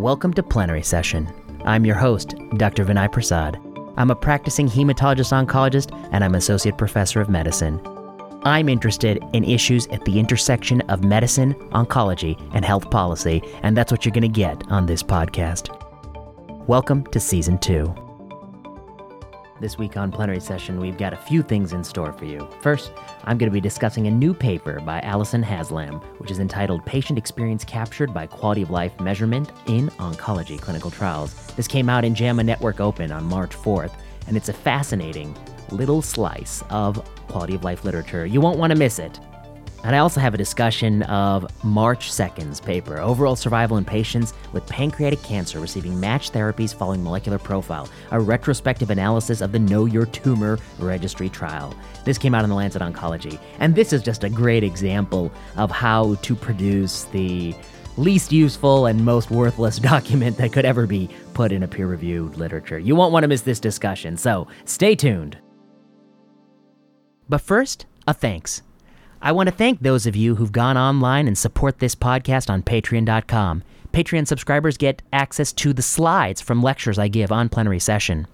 Welcome to Plenary Session. I'm your host, Dr. Vinay Prasad. I'm a practicing hematologist oncologist and I'm associate professor of medicine. I'm interested in issues at the intersection of medicine, oncology, and health policy, and that's what you're going to get on this podcast. Welcome to Season 2. This week on Plenary Session, we've got a few things in store for you. First, I'm going to be discussing a new paper by Alyson Haslam, which is entitled Patient Experience Captured by Quality of Life Measurement in Oncology Clinical Trials. This came out in JAMA Network Open on March 4th, and it's a fascinating little slice of quality of life literature. You won't want to miss it. And I also have a discussion of March 2nd's paper, Overall Survival in Patients with Pancreatic Cancer Receiving Matched Therapies Following Molecular Profile, a retrospective analysis of the Know Your Tumor registry trial. This came out in the Lancet Oncology, and this is just a great example of how to produce the least useful and most worthless document that could ever be put in a peer reviewed literature. You won't want to miss this discussion, so stay tuned. But first, a thanks. I want to thank those of you who've gone online and support this podcast on patreon.com. Patreon subscribers get access to the slides from lectures I give on plenary session.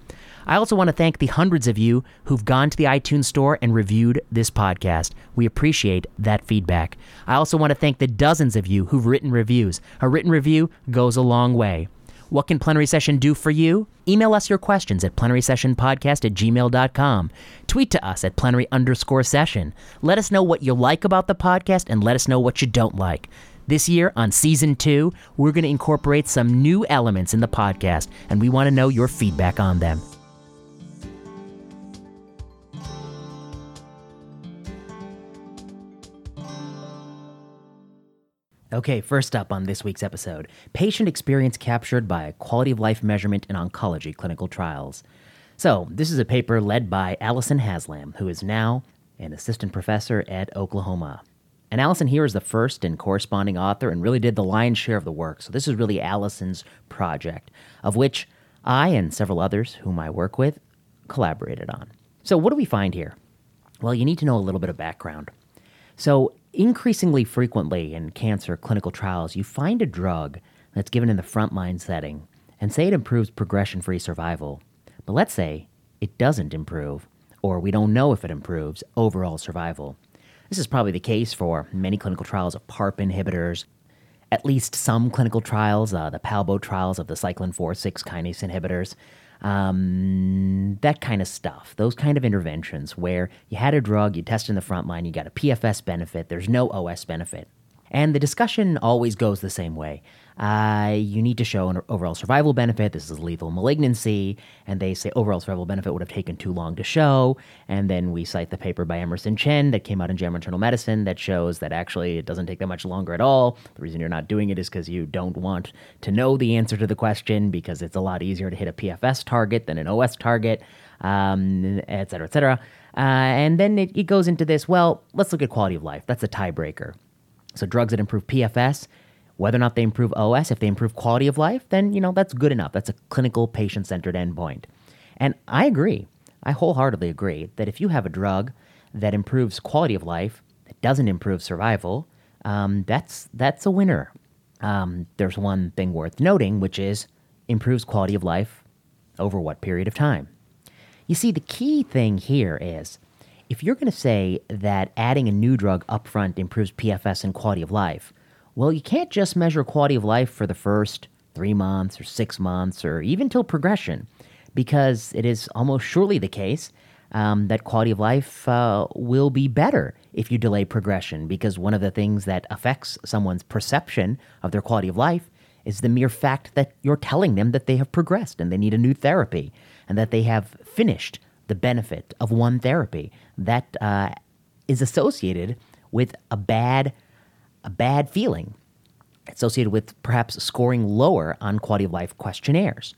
I also want to thank the hundreds of you who've gone to the iTunes store and reviewed this podcast. We appreciate that feedback. I also want to thank the dozens of you who've written reviews. A written review goes a long way. What can Plenary Session do for you? Email us your questions at plenarysessionpodcast at gmail.com. Tweet to us at plenary underscore session. Let us know what you like about the podcast and let us know what you don't like. This year, on season two, we're going to incorporate some new elements in the podcast, and we want to know your feedback on them. Okay, first up on this week's episode patient experience captured by quality of life measurement in oncology clinical trials. So, this is a paper led by Alyson Haslam, who is now an assistant professor at Oklahoma. And Alyson here is the first and corresponding author and really did the lion's share of the work. So, this is really Alyson's project, of which I and several others whom I work with collaborated on. So, what do we find here? Well, you need to know a little bit of background. So, increasingly frequently in cancer clinical trials, you find a drug that's given in the frontline setting and say it improves progression free survival. But let's say it doesn't improve, or we don't know if it improves overall survival. This is probably the case for many clinical trials of PARP inhibitors, at least some clinical trials, uh, the PALBO trials of the cyclin 4 6 kinase inhibitors, um, that kind of stuff, those kind of interventions where you had a drug, you tested in the front line, you got a PFS benefit, there's no OS benefit. And the discussion always goes the same way. Uh, you need to show an overall survival benefit. This is lethal malignancy. And they say overall survival benefit would have taken too long to show. And then we cite the paper by Emerson Chen that came out in JAMA Internal Medicine that shows that actually it doesn't take that much longer at all. The reason you're not doing it is because you don't want to know the answer to the question because it's a lot easier to hit a PFS target than an OS target, um, et cetera, et cetera. Uh, and then it, it goes into this well, let's look at quality of life. That's a tiebreaker. So drugs that improve PFS, whether or not they improve OS, if they improve quality of life, then you know that's good enough. That's a clinical patient-centered endpoint. And I agree. I wholeheartedly agree that if you have a drug that improves quality of life, that doesn't improve survival, um, that's that's a winner. Um, there's one thing worth noting, which is improves quality of life over what period of time. You see, the key thing here is if you're going to say that adding a new drug upfront improves PFS and quality of life, well, you can't just measure quality of life for the first three months or six months or even till progression, because it is almost surely the case um, that quality of life uh, will be better if you delay progression, because one of the things that affects someone's perception of their quality of life is the mere fact that you're telling them that they have progressed and they need a new therapy and that they have finished the benefit of one therapy that uh, is associated with a bad a bad feeling associated with perhaps scoring lower on quality of life questionnaires.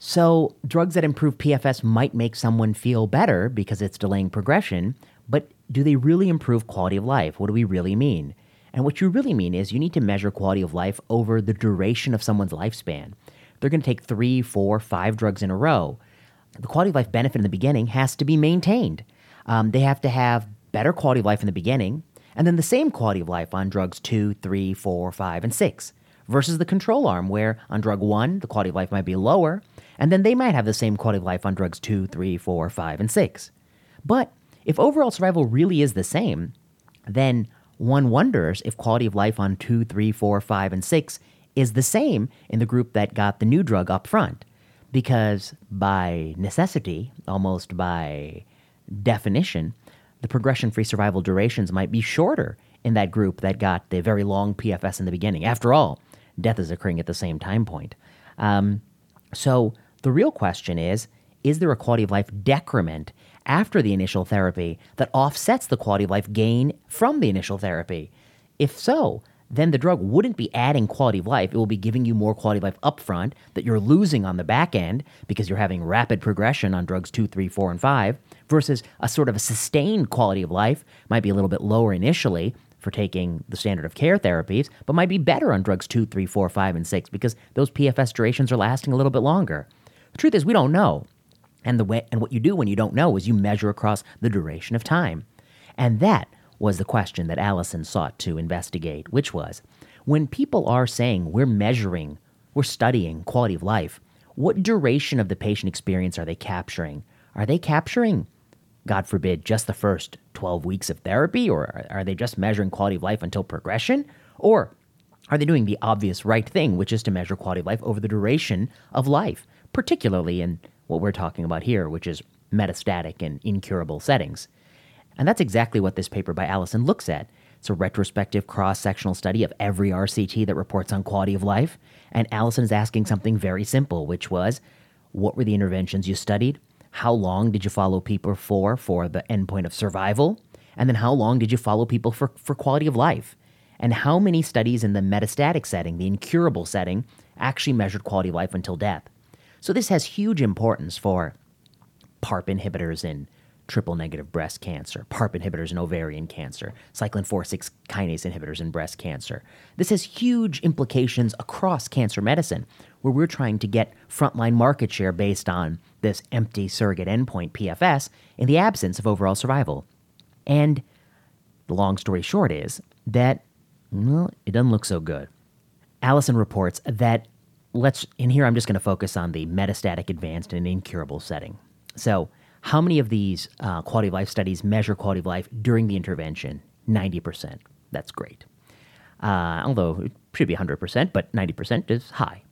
So, drugs that improve PFS might make someone feel better because it's delaying progression, but do they really improve quality of life? What do we really mean? And what you really mean is you need to measure quality of life over the duration of someone's lifespan. They're going to take three, four, five drugs in a row the quality of life benefit in the beginning has to be maintained. Um, they have to have better quality of life in the beginning, and then the same quality of life on drugs two, three, four, five, and six, versus the control arm, where on drug one, the quality of life might be lower, and then they might have the same quality of life on drugs two, three, four, five, and six. But if overall survival really is the same, then one wonders if quality of life on two, three, four, five, and six is the same in the group that got the new drug up front. Because by necessity, almost by definition, the progression free survival durations might be shorter in that group that got the very long PFS in the beginning. After all, death is occurring at the same time point. Um, so the real question is is there a quality of life decrement after the initial therapy that offsets the quality of life gain from the initial therapy? If so, then the drug wouldn't be adding quality of life. It will be giving you more quality of life upfront that you're losing on the back end because you're having rapid progression on drugs two, three, four, and five, versus a sort of a sustained quality of life, might be a little bit lower initially for taking the standard of care therapies, but might be better on drugs two, three, four, five, and six because those PFS durations are lasting a little bit longer. The truth is, we don't know. And the way and what you do when you don't know is you measure across the duration of time. And that was the question that Alyson sought to investigate, which was when people are saying we're measuring, we're studying quality of life, what duration of the patient experience are they capturing? Are they capturing, God forbid, just the first 12 weeks of therapy, or are they just measuring quality of life until progression? Or are they doing the obvious right thing, which is to measure quality of life over the duration of life, particularly in what we're talking about here, which is metastatic and incurable settings. And that's exactly what this paper by Alyson looks at. It's a retrospective cross sectional study of every RCT that reports on quality of life. And Alyson is asking something very simple, which was what were the interventions you studied? How long did you follow people for for the endpoint of survival? And then how long did you follow people for, for quality of life? And how many studies in the metastatic setting, the incurable setting, actually measured quality of life until death? So this has huge importance for PARP inhibitors in triple negative breast cancer, PARP inhibitors in ovarian cancer, cyclin 4 6 kinase inhibitors in breast cancer. This has huge implications across cancer medicine, where we're trying to get frontline market share based on this empty surrogate endpoint PFS in the absence of overall survival. And the long story short is that, well, it doesn't look so good. Alyson reports that let's in here i'm just going to focus on the metastatic advanced and incurable setting so how many of these uh, quality of life studies measure quality of life during the intervention? 90% that's great. Uh, although it should be 100% but 90% is high.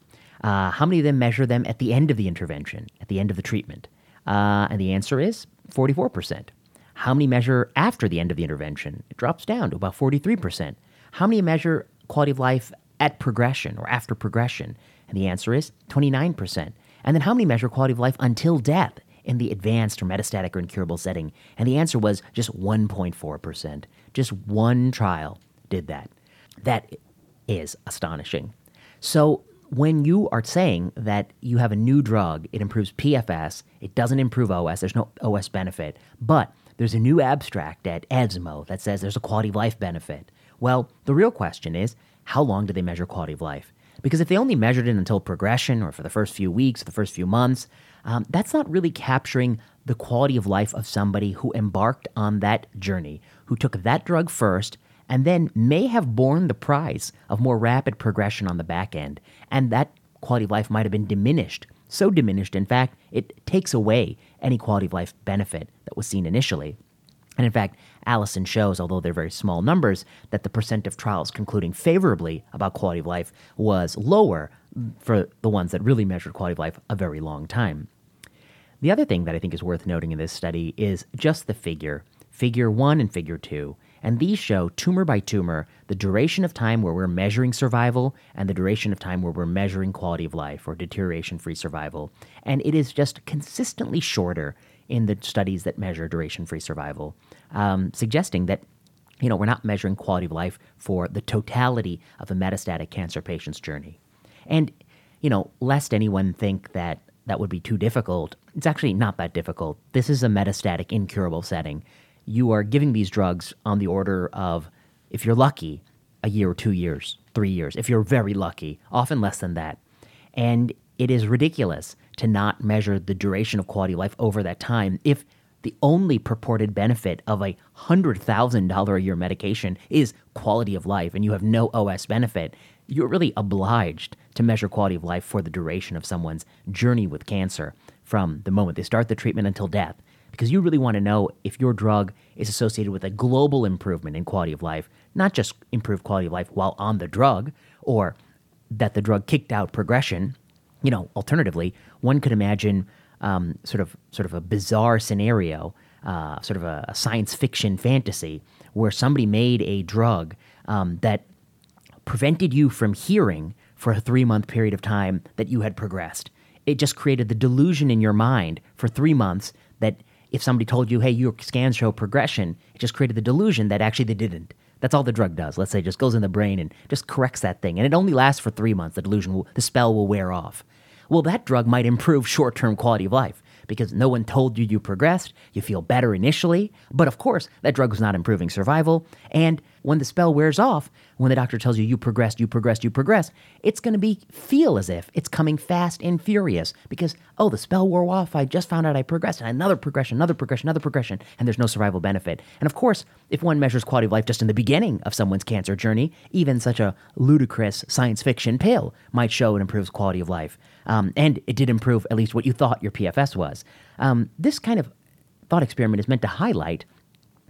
Uh, how many of them measure them at the end of the intervention at the end of the treatment? Uh, and the answer is 44% how many measure after the end of the intervention? It drops down to about 43% how many measure quality of life at progression or after progression? And the answer is 29%. And then how many measure quality of life until death in the advanced or metastatic or incurable setting? And the answer was just 1.4%. Just one trial did that. That is astonishing. So when you are saying that you have a new drug, it improves PFS, it doesn't improve OS, there's no OS benefit, but there's a new abstract at ESMO that says there's a quality of life benefit. Well, the real question is how long do they measure quality of life? Because if they only measured it until progression or for the first few weeks, the first few months, um, that's not really capturing the quality of life of somebody who embarked on that journey, who took that drug first, and then may have borne the price of more rapid progression on the back end. And that quality of life might have been diminished. So diminished, in fact, it takes away any quality of life benefit that was seen initially. And in fact, Alyson shows, although they're very small numbers, that the percent of trials concluding favorably about quality of life was lower for the ones that really measured quality of life a very long time. The other thing that I think is worth noting in this study is just the figure, figure one and figure two. And these show tumor by tumor the duration of time where we're measuring survival and the duration of time where we're measuring quality of life or deterioration free survival. And it is just consistently shorter in the studies that measure duration free survival, um, suggesting that you know, we're not measuring quality of life for the totality of a metastatic cancer patient's journey. And, you know, lest anyone think that that would be too difficult, it's actually not that difficult. This is a metastatic incurable setting. You are giving these drugs on the order of, if you're lucky, a year or two years, three years. If you're very lucky, often less than that. And it is ridiculous to not measure the duration of quality of life over that time if the only purported benefit of a $100,000 a year medication is quality of life and you have no OS benefit, you're really obliged to measure quality of life for the duration of someone's journey with cancer from the moment they start the treatment until death. Because you really want to know if your drug is associated with a global improvement in quality of life, not just improved quality of life while on the drug, or that the drug kicked out progression. You know, alternatively, one could imagine um, sort of sort of a bizarre scenario, uh, sort of a, a, science fiction fantasy, where somebody made a drug um, that prevented you from hearing for a three month period of time that you had progressed. It just created the delusion in your mind for three months that if somebody told you, hey, your scans show progression, it just created the delusion that actually they didn't. That's all the drug does. Let's say it just goes in the brain and just corrects that thing. And it only lasts for three months. The delusion, will, the spell will wear off. Well, that drug might improve short term quality of life because no one told you you progressed. You feel better initially. But of course, that drug was not improving survival. And when the spell wears off, when the doctor tells you you progressed, you progressed, you progressed, it's going to be feel as if it's coming fast and furious because oh, the spell wore off. I just found out I progressed, and another progression, another progression, another progression, and there's no survival benefit. And of course, if one measures quality of life just in the beginning of someone's cancer journey, even such a ludicrous science fiction pill might show it improves quality of life. Um, and it did improve at least what you thought your PFS was. Um, this kind of thought experiment is meant to highlight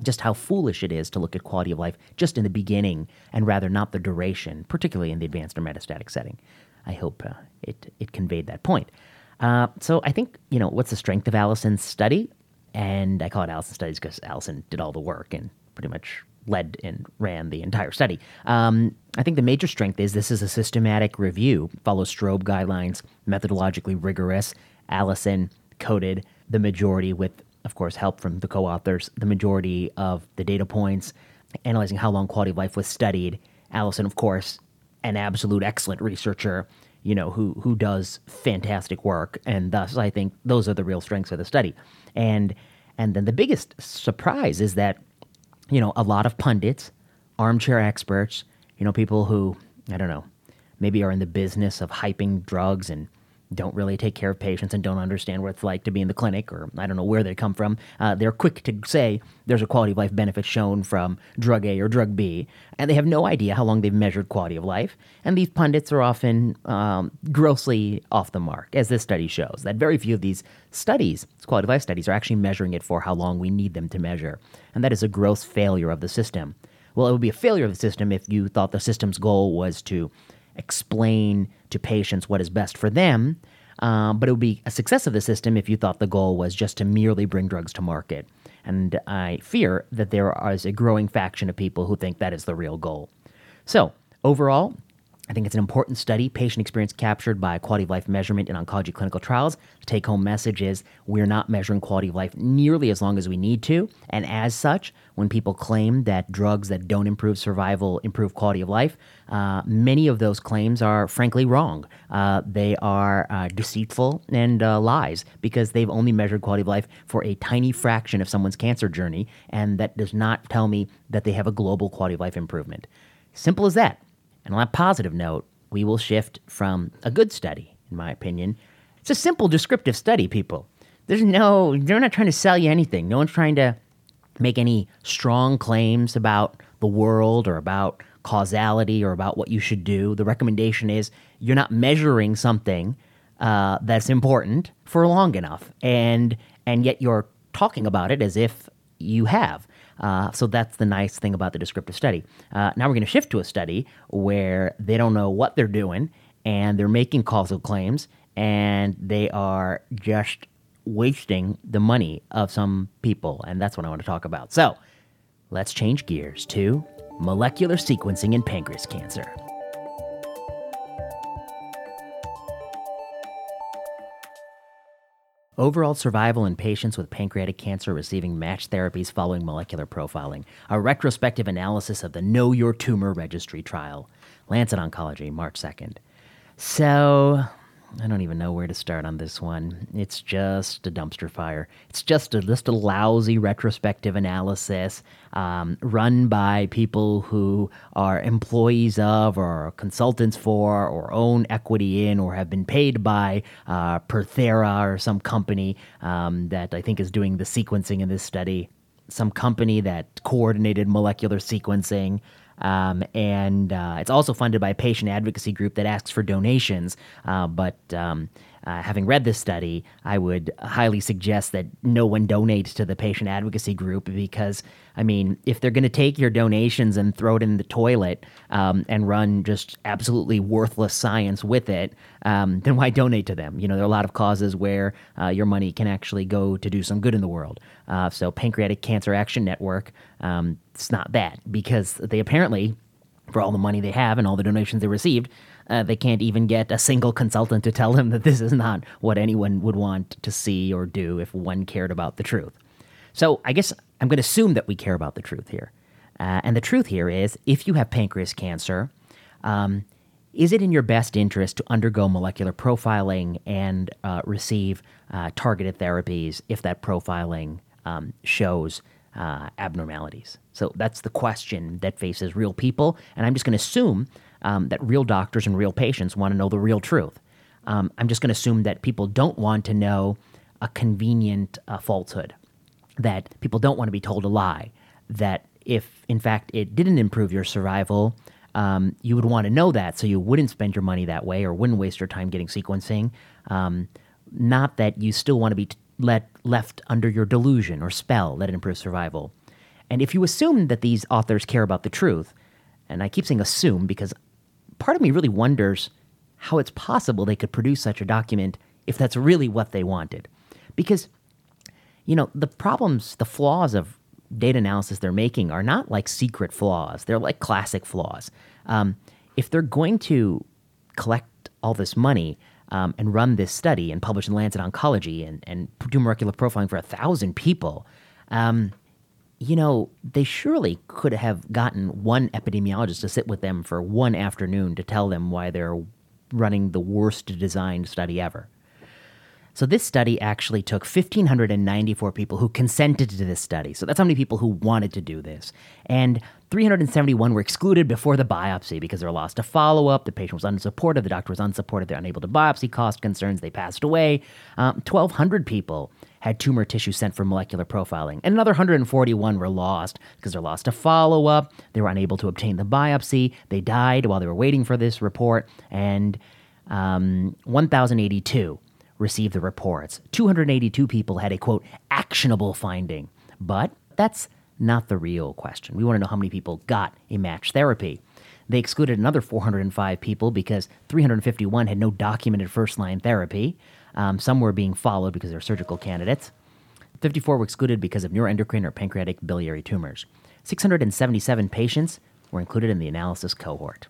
just how foolish it is to look at quality of life just in the beginning and rather not the duration, particularly in the advanced or metastatic setting. I hope uh, it, it conveyed that point. Uh, so I think, you know, what's the strength of Alyson's study? And I call it Alyson Studies because Alyson did all the work and pretty much led and ran the entire study. Um, I think the major strength is this is a systematic review, follows Strobe guidelines, methodologically rigorous. Alyson coded the majority with of course, help from the co authors, the majority of the data points, analyzing how long quality of life was studied. Alyson, of course, an absolute excellent researcher, you know, who, who does fantastic work. And thus, I think those are the real strengths of the study. And, and then the biggest surprise is that, you know, a lot of pundits, armchair experts, you know, people who, I don't know, maybe are in the business of hyping drugs and don't really take care of patients and don't understand what it's like to be in the clinic, or I don't know where they come from. Uh, they're quick to say there's a quality of life benefit shown from drug A or drug B, and they have no idea how long they've measured quality of life. And these pundits are often um, grossly off the mark, as this study shows. That very few of these studies, quality of life studies, are actually measuring it for how long we need them to measure. And that is a gross failure of the system. Well, it would be a failure of the system if you thought the system's goal was to explain to patients what is best for them. Um, but it would be a success of the system if you thought the goal was just to merely bring drugs to market. And I fear that there is a growing faction of people who think that is the real goal. So, overall, I think it's an important study, patient experience captured by quality of life measurement in oncology clinical trials. The take home message is we're not measuring quality of life nearly as long as we need to. And as such, when people claim that drugs that don't improve survival improve quality of life, uh, many of those claims are frankly wrong. Uh, they are uh, deceitful and uh, lies because they've only measured quality of life for a tiny fraction of someone's cancer journey. And that does not tell me that they have a global quality of life improvement. Simple as that. And on a positive note, we will shift from a good study, in my opinion. It's a simple descriptive study, people. There's no, they're not trying to sell you anything. No one's trying to make any strong claims about the world or about causality or about what you should do. The recommendation is you're not measuring something uh, that's important for long enough, and and yet you're talking about it as if you have. Uh, so that's the nice thing about the descriptive study. Uh, now we're going to shift to a study where they don't know what they're doing and they're making causal claims and they are just wasting the money of some people. And that's what I want to talk about. So let's change gears to molecular sequencing in pancreas cancer. Overall survival in patients with pancreatic cancer receiving matched therapies following molecular profiling. A retrospective analysis of the Know Your Tumor Registry trial. Lancet Oncology, March 2nd. So, I don't even know where to start on this one. It's just a dumpster fire. It's just a just a lousy retrospective analysis um, run by people who are employees of, or consultants for, or own equity in, or have been paid by uh, Perthera or some company um, that I think is doing the sequencing in this study. Some company that coordinated molecular sequencing. Um, and uh, it's also funded by a patient advocacy group that asks for donations. Uh, but um, uh, having read this study, I would highly suggest that no one donates to the patient advocacy group because, I mean, if they're going to take your donations and throw it in the toilet um, and run just absolutely worthless science with it, um, then why donate to them? You know, there are a lot of causes where uh, your money can actually go to do some good in the world. Uh, so, Pancreatic Cancer Action Network, um, it's not that because they apparently, for all the money they have and all the donations they received, uh, they can't even get a single consultant to tell them that this is not what anyone would want to see or do if one cared about the truth. So I guess I'm going to assume that we care about the truth here. Uh, and the truth here is if you have pancreas cancer, um, is it in your best interest to undergo molecular profiling and uh, receive uh, targeted therapies if that profiling um, shows uh, abnormalities? So that's the question that faces real people. And I'm just going to assume um, that real doctors and real patients want to know the real truth. Um, I'm just going to assume that people don't want to know a convenient uh, falsehood, that people don't want to be told a lie, that if in fact it didn't improve your survival, um, you would want to know that so you wouldn't spend your money that way or wouldn't waste your time getting sequencing. Um, not that you still want to be t- let, left under your delusion or spell that it improves survival. And if you assume that these authors care about the truth, and I keep saying assume because part of me really wonders how it's possible they could produce such a document if that's really what they wanted. Because, you know, the problems, the flaws of data analysis they're making are not like secret flaws, they're like classic flaws. Um, if they're going to collect all this money um, and run this study and publish in Lancet Oncology and, and do molecular profiling for a thousand people, um, you know, they surely could have gotten one epidemiologist to sit with them for one afternoon to tell them why they're running the worst designed study ever. So this study actually took 1,594 people who consented to this study. So that's how many people who wanted to do this. And 371 were excluded before the biopsy because they were lost to follow up. The patient was unsupported. The doctor was unsupported. They're unable to biopsy. Cost concerns. They passed away. Um, 1,200 people had tumor tissue sent for molecular profiling, and another 141 were lost because they're lost to follow up. They were unable to obtain the biopsy. They died while they were waiting for this report, and um, 1,082 received the reports. 282 people had a quote actionable finding, but that's not the real question. We want to know how many people got a match therapy. They excluded another 405 people because 351 had no documented first line therapy. Um, some were being followed because they're surgical candidates. 54 were excluded because of neuroendocrine or pancreatic biliary tumors. 677 patients were included in the analysis cohort.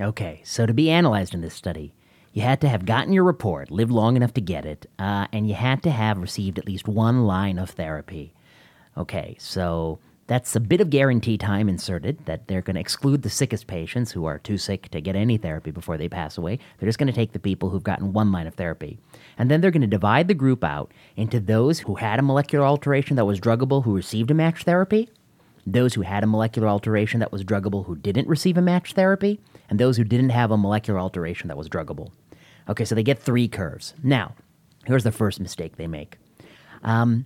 Okay, so to be analyzed in this study, you had to have gotten your report, lived long enough to get it, uh, and you had to have received at least one line of therapy. Okay, so that's a bit of guarantee time inserted that they're going to exclude the sickest patients who are too sick to get any therapy before they pass away. They're just going to take the people who've gotten one line of therapy. And then they're going to divide the group out into those who had a molecular alteration that was druggable who received a match therapy, those who had a molecular alteration that was druggable who didn't receive a match therapy, and those who didn't have a molecular alteration that was druggable. Okay, so they get three curves. Now, here's the first mistake they make. Um,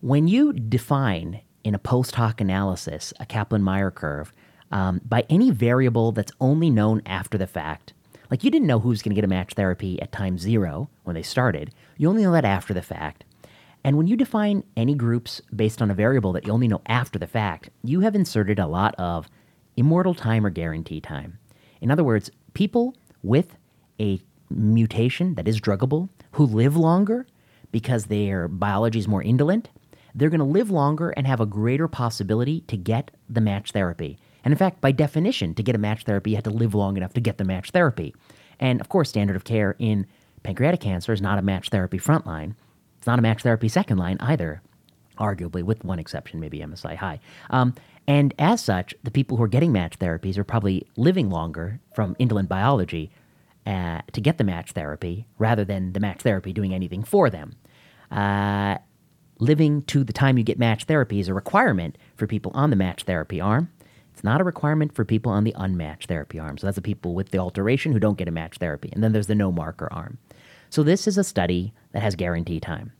when you define in a post hoc analysis, a Kaplan Meier curve, um, by any variable that's only known after the fact. Like you didn't know who's going to get a match therapy at time zero when they started. You only know that after the fact. And when you define any groups based on a variable that you only know after the fact, you have inserted a lot of immortal time or guarantee time. In other words, people with a mutation that is druggable who live longer because their biology is more indolent they're going to live longer and have a greater possibility to get the match therapy. And in fact, by definition, to get a match therapy, you have to live long enough to get the match therapy. And of course, standard of care in pancreatic cancer is not a match therapy frontline. It's not a match therapy second line either, arguably, with one exception, maybe MSI high. Um, and as such, the people who are getting match therapies are probably living longer from indolent biology uh, to get the match therapy rather than the match therapy doing anything for them. Uh, living to the time you get match therapy is a requirement for people on the match therapy arm. It's not a requirement for people on the unmatched therapy arm. So that's the people with the alteration who don't get a match therapy. And then there's the no marker arm. So this is a study that has guarantee time.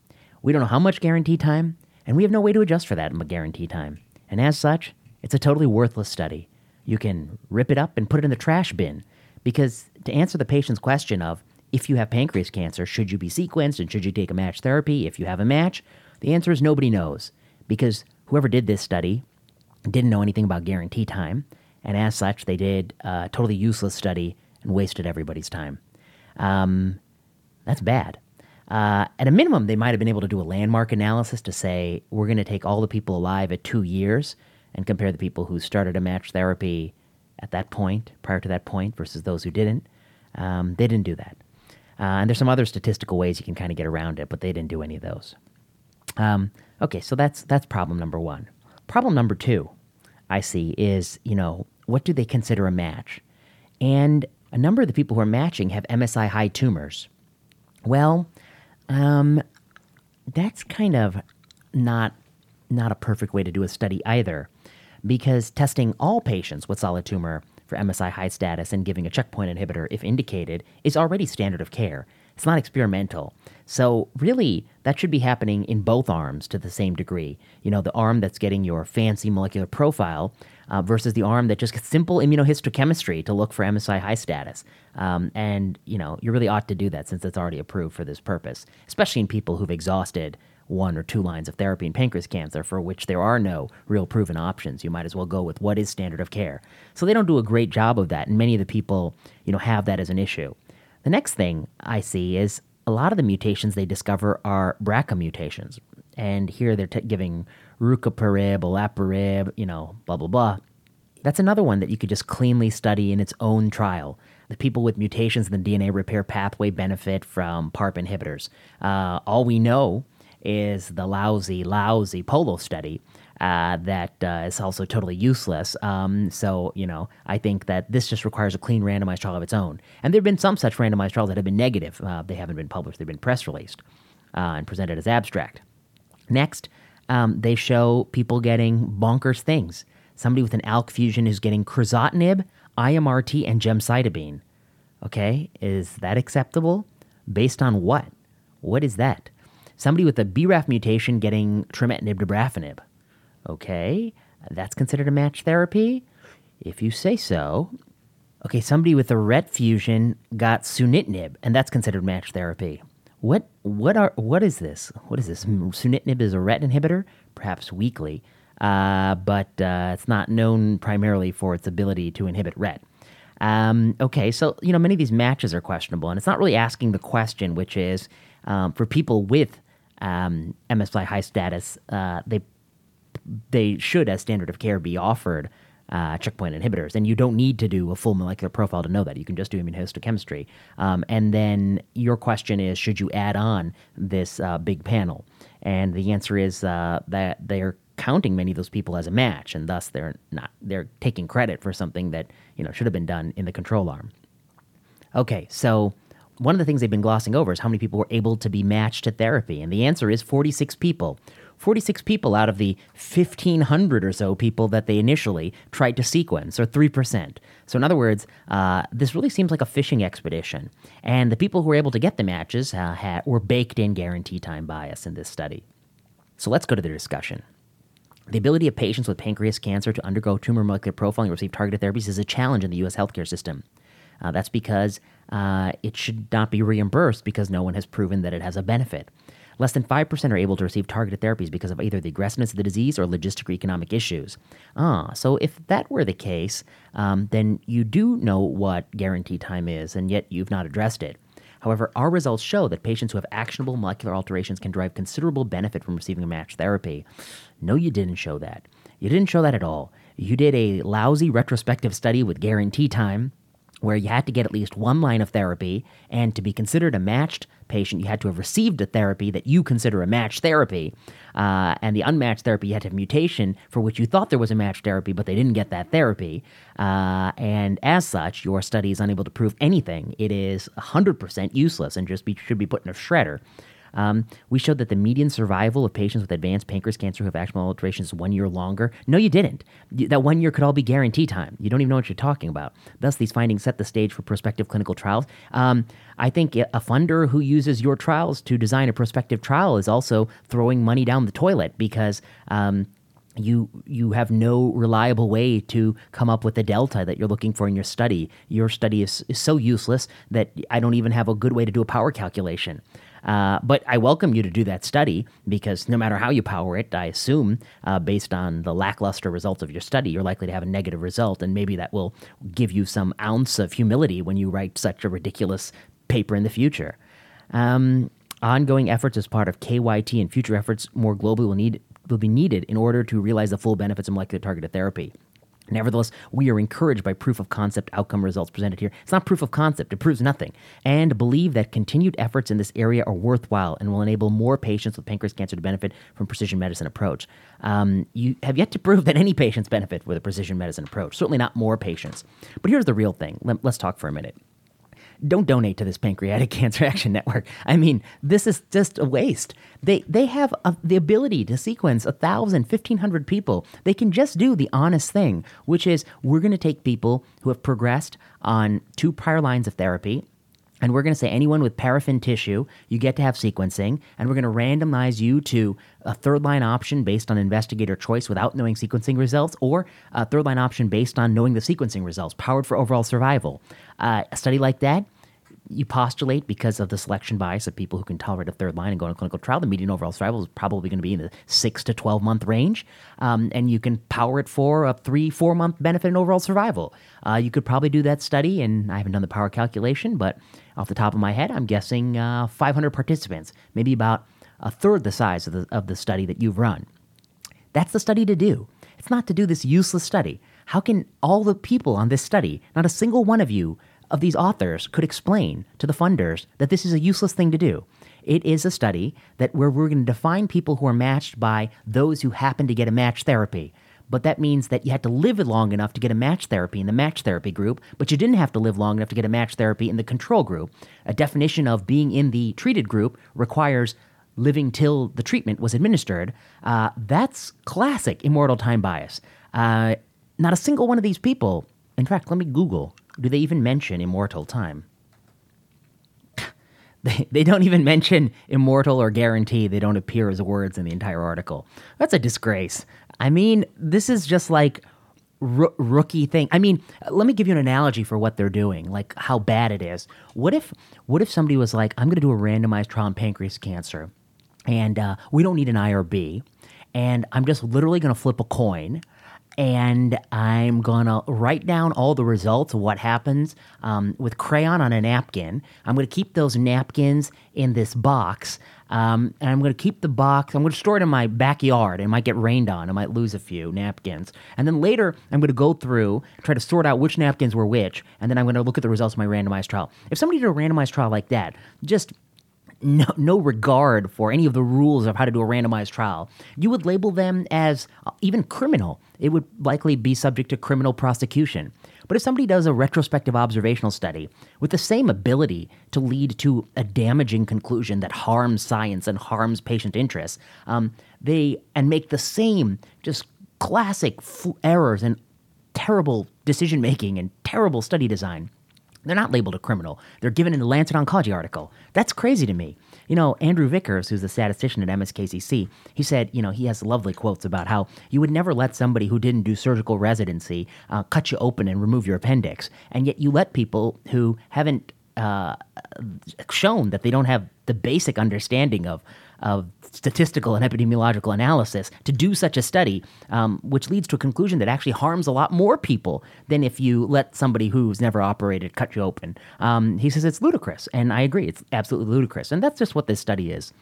We don't know how much guarantee time, and we have no way to adjust for that guarantee time. And as such, it's a totally worthless study. You can rip it up and put it in the trash bin because to answer the patient's question of if you have pancreas cancer, should you be sequenced and should you take a match therapy if you have a match? The answer is nobody knows because whoever did this study didn't know anything about guarantee time, and as such, they did a totally useless study and wasted everybody's time. Um, that's bad. Uh, at a minimum, they might have been able to do a landmark analysis to say we're going to take all the people alive at two years and compare the people who started a match therapy at that point, prior to that point, versus those who didn't. Um, they didn't do that. Uh, and there's some other statistical ways you can kind of get around it, but they didn't do any of those. Um, okay, so that's that's problem number one. Problem number two, I see, is you know what do they consider a match? And a number of the people who are matching have MSI high tumors. Well, um, that's kind of not not a perfect way to do a study either, because testing all patients with solid tumor for MSI high status and giving a checkpoint inhibitor if indicated is already standard of care. It's not experimental. So, really, that should be happening in both arms to the same degree. You know, the arm that's getting your fancy molecular profile uh, versus the arm that just gets simple immunohistochemistry to look for MSI high status. Um, and, you know, you really ought to do that since it's already approved for this purpose, especially in people who've exhausted one or two lines of therapy in pancreas cancer for which there are no real proven options. You might as well go with what is standard of care. So they don't do a great job of that, and many of the people, you know, have that as an issue. The next thing I see is a lot of the mutations they discover are BRCA mutations. And here they're t- giving rucaparib, olaparib, you know, blah, blah, blah. That's another one that you could just cleanly study in its own trial. The people with mutations in the DNA repair pathway benefit from PARP inhibitors. Uh, all we know is the lousy, lousy Polo study uh, that uh, is also totally useless. Um, so, you know, I think that this just requires a clean randomized trial of its own. And there have been some such randomized trials that have been negative. Uh, they haven't been published, they've been press released uh, and presented as abstract. Next, um, they show people getting bonkers things. Somebody with an ALK fusion is getting crizotinib, IMRT, and gemcitabine. Okay, is that acceptable? Based on what? What is that? Somebody with a BRAF mutation getting trametinib dabrafenib. Okay, that's considered a match therapy? If you say so. Okay, somebody with a RET fusion got sunitinib, and that's considered match therapy. What what are what is this? What is this? Sunitinib is a RET inhibitor, perhaps weakly, uh, but uh, it's not known primarily for its ability to inhibit RET. Um, okay, so you know many of these matches are questionable, and it's not really asking the question, which is um, for people with um, MSI high status, uh, they they should, as standard of care, be offered uh, checkpoint inhibitors. And you don't need to do a full molecular profile to know that. You can just do immunohistochemistry. Um, and then your question is should you add on this uh, big panel? And the answer is uh, that they're counting many of those people as a match, and thus they're not they're taking credit for something that you know should have been done in the control arm. Okay, so one of the things they've been glossing over is how many people were able to be matched to therapy, and the answer is 46 people. 46 people out of the 1,500 or so people that they initially tried to sequence, or 3%. So, in other words, uh, this really seems like a fishing expedition. And the people who were able to get the matches uh, had, were baked in guarantee time bias in this study. So, let's go to the discussion. The ability of patients with pancreas cancer to undergo tumor molecular profiling and receive targeted therapies is a challenge in the U.S. healthcare system. Uh, that's because uh, it should not be reimbursed because no one has proven that it has a benefit. Less than 5% are able to receive targeted therapies because of either the aggressiveness of the disease or logistic or economic issues. Ah, so if that were the case, um, then you do know what guarantee time is, and yet you've not addressed it. However, our results show that patients who have actionable molecular alterations can derive considerable benefit from receiving a matched therapy. No, you didn't show that. You didn't show that at all. You did a lousy retrospective study with guarantee time where you had to get at least one line of therapy, and to be considered a matched patient, you had to have received a therapy that you consider a matched therapy. Uh, and the unmatched therapy, you had to have mutation for which you thought there was a matched therapy, but they didn't get that therapy. Uh, and as such, your study is unable to prove anything. It is 100% useless and just be, should be put in a shredder. Um, we showed that the median survival of patients with advanced pancreas cancer who have actionable alterations is one year longer. No, you didn't. That one year could all be guarantee time. You don't even know what you're talking about. Thus, these findings set the stage for prospective clinical trials. Um, I think a funder who uses your trials to design a prospective trial is also throwing money down the toilet because. Um, you you have no reliable way to come up with the delta that you're looking for in your study. Your study is, is so useless that I don't even have a good way to do a power calculation. Uh, but I welcome you to do that study because no matter how you power it, I assume, uh, based on the lackluster results of your study, you're likely to have a negative result. And maybe that will give you some ounce of humility when you write such a ridiculous paper in the future. Um, ongoing efforts as part of KYT and future efforts more globally will need will be needed in order to realize the full benefits of molecular targeted therapy. Nevertheless, we are encouraged by proof of concept outcome results presented here. It's not proof of concept, it proves nothing. And believe that continued efforts in this area are worthwhile and will enable more patients with pancreas cancer to benefit from precision medicine approach. Um, you have yet to prove that any patients benefit with a precision medicine approach, certainly not more patients. But here's the real thing. Let, let's talk for a minute don't donate to this pancreatic cancer action network. I mean this is just a waste. They they have a, the ability to sequence 1000 1500 people. They can just do the honest thing which is we're going to take people who have progressed on two prior lines of therapy and we're going to say anyone with paraffin tissue, you get to have sequencing, and we're going to randomize you to a third line option based on investigator choice without knowing sequencing results, or a third line option based on knowing the sequencing results, powered for overall survival. Uh, a study like that, you postulate because of the selection bias of people who can tolerate a third line and go on a clinical trial, the median overall survival is probably going to be in the six to 12 month range. Um, and you can power it for a three, four month benefit in overall survival. Uh, you could probably do that study, and I haven't done the power calculation, but off the top of my head, I'm guessing uh, 500 participants, maybe about a third the size of the, of the study that you've run. That's the study to do. It's not to do this useless study. How can all the people on this study, not a single one of you, of these authors could explain to the funders that this is a useless thing to do. It is a study that where we're going to define people who are matched by those who happen to get a match therapy. But that means that you had to live long enough to get a match therapy in the match therapy group, but you didn't have to live long enough to get a match therapy in the control group. A definition of being in the treated group requires living till the treatment was administered. Uh, that's classic immortal time bias. Uh, not a single one of these people, in fact, let me Google do they even mention immortal time? they, they don't even mention immortal or guarantee. They don't appear as words in the entire article. That's a disgrace. I mean, this is just like rookie thing. I mean, let me give you an analogy for what they're doing, like how bad it is. What if what if somebody was like, I'm going to do a randomized trial on pancreas cancer, and uh, we don't need an IRB, and I'm just literally going to flip a coin and I'm gonna write down all the results of what happens um, with crayon on a napkin. I'm gonna keep those napkins in this box, um, and I'm gonna keep the box. I'm gonna store it in my backyard. It might get rained on. I might lose a few napkins, and then later I'm gonna go through try to sort out which napkins were which, and then I'm gonna look at the results of my randomized trial. If somebody did a randomized trial like that, just no, no regard for any of the rules of how to do a randomized trial, you would label them as uh, even criminal. It would likely be subject to criminal prosecution. But if somebody does a retrospective observational study with the same ability to lead to a damaging conclusion that harms science and harms patient interests, um, they and make the same just classic f- errors and terrible decision making and terrible study design, they're not labeled a criminal. They're given in the Lancet Oncology article. That's crazy to me. You know, Andrew Vickers, who's the statistician at MSKCC, he said, you know, he has lovely quotes about how you would never let somebody who didn't do surgical residency uh, cut you open and remove your appendix. And yet you let people who haven't uh, shown that they don't have the basic understanding of of statistical and epidemiological analysis to do such a study, um, which leads to a conclusion that actually harms a lot more people than if you let somebody who's never operated cut you open. Um, he says it's ludicrous, and I agree, it's absolutely ludicrous. And that's just what this study is.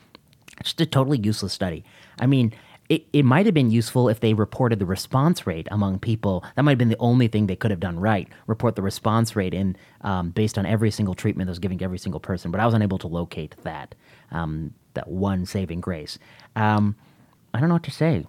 It's just a totally useless study. I mean, it, it might have been useful if they reported the response rate among people. That might have been the only thing they could have done right. Report the response rate in um, based on every single treatment that was given to every single person. But I was unable to locate that um, that one saving grace. Um, I don't know what to say.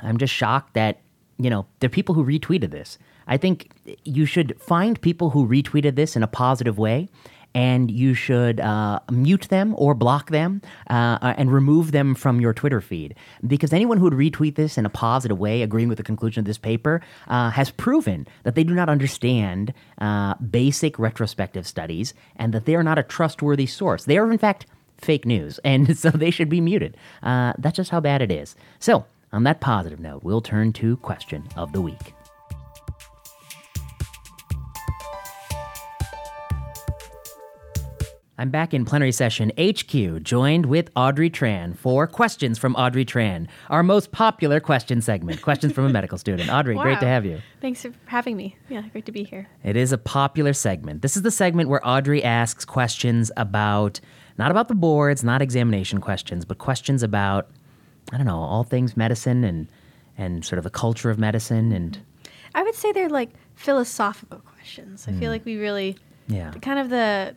I'm just shocked that you know there are people who retweeted this. I think you should find people who retweeted this in a positive way and you should uh, mute them or block them uh, and remove them from your Twitter feed. Because anyone who would retweet this in a positive way, agreeing with the conclusion of this paper, uh, has proven that they do not understand uh, basic retrospective studies and that they are not a trustworthy source. They are, in fact, fake news, and so they should be muted. Uh, that's just how bad it is. So, on that positive note, we'll turn to question of the week. I'm back in plenary session HQ, joined with Audrey Tran for Questions from Audrey Tran, our most popular question segment. Questions from a medical student. Audrey, wow. great to have you. Thanks for having me. Yeah, great to be here. It is a popular segment. This is the segment where Audrey asks questions about, not about the boards, not examination questions, but questions about, I don't know, all things medicine and, and sort of the culture of medicine. And I would say they're like philosophical questions. I mm. feel hmm. like we really, yeah, kind of the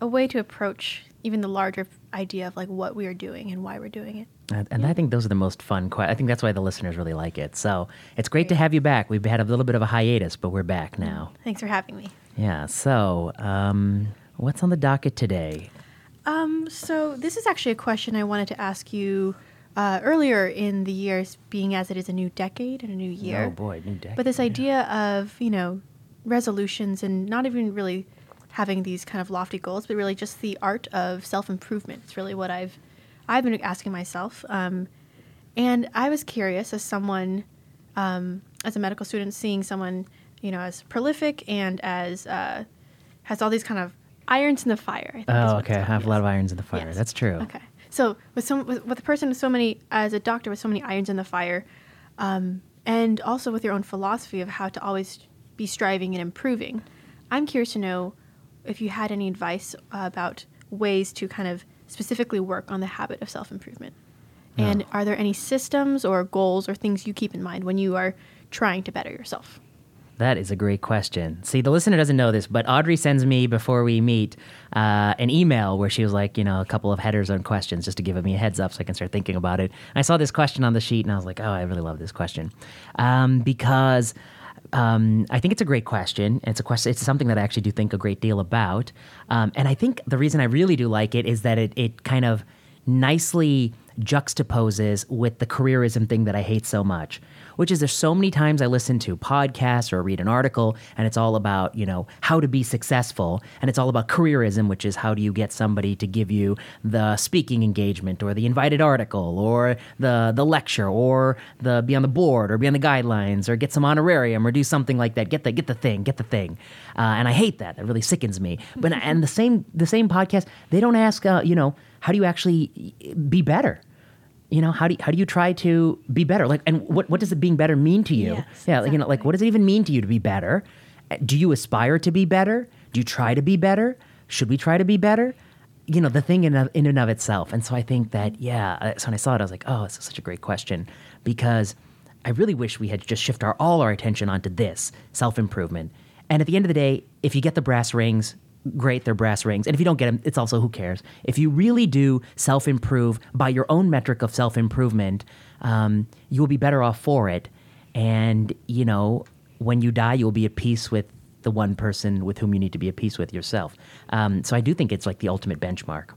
a way to approach even the larger idea of like what we are doing and why we're doing it. And, and yeah. I think those are the most fun. I think that's why the listeners really like it. So it's great, great, to have you back. We've had a little bit of a hiatus, but we're back now. Thanks for having me. Yeah. So, um, what's on the docket today? Um, so this is actually a question I wanted to ask you uh, earlier in the years, being as it is a new decade and a new year. Oh boy, new decade. But this idea of you know resolutions and not even really having these kind of lofty goals, but really just the art of self improvement. It's really what I've I've been asking myself. Um, and I was curious as someone, um, as a medical student, seeing someone you know as prolific and as uh, has all these kind of irons in the fire. oh, okay. I have a lot of irons in the fire. Yes. That's true. Okay. So with some with, with a person with so many as a doctor with so many irons in the fire, um, and also with your own philosophy of how to always be striving and improving, I'm curious to know if you had any advice uh, about ways to kind of specifically work on the habit of self improvement. And are there any systems or goals or things you keep in mind when you are trying to better yourself? That is a great question. See, the listener doesn't know this, but Audrey sends me before we meet uh, an email where she was like, you know, a couple of headers on questions just to give me a heads up so I can start thinking about it. And I saw this question on the sheet and I was like, oh, I really love this question um, because um, I think it's a great question. It's a question. It's something that I actually do think a great deal about. Um, and I think the reason I really do like it is that it it kind of nicely juxtaposes with the careerism thing that I hate so much, which is there's so many times I listen to podcasts or read an article and it's all about, you know, how to be successful and it's all about careerism, which is how do you get somebody to give you the speaking engagement or the invited article or the the lecture or the be on the board or be on the guidelines or get some honorarium or do something like that. Get the get the thing, get the thing. Uh, and I hate that. That really sickens me. But and the same the same podcast, they don't ask uh, you know, how do you actually be better? you know how do you, how do you try to be better? Like and what what does it being better mean to you? Yes, yeah exactly. you know like what does it even mean to you to be better? Do you aspire to be better? Do you try to be better? Should we try to be better? You know the thing in, in and of itself. And so i think that yeah so when i saw it i was like oh this is such a great question. Because i really wish we had just shift our all our attention onto this self-improvement. And at the end of the day if you get the brass rings great, they're brass rings. And if you don't get them, it's also who cares. If you really do self improve by your own metric of self improvement, um, you will be better off for it. And, you know, when you die, you'll be at peace with the one person with whom you need to be at peace with yourself. Um, so I do think it's like the ultimate benchmark.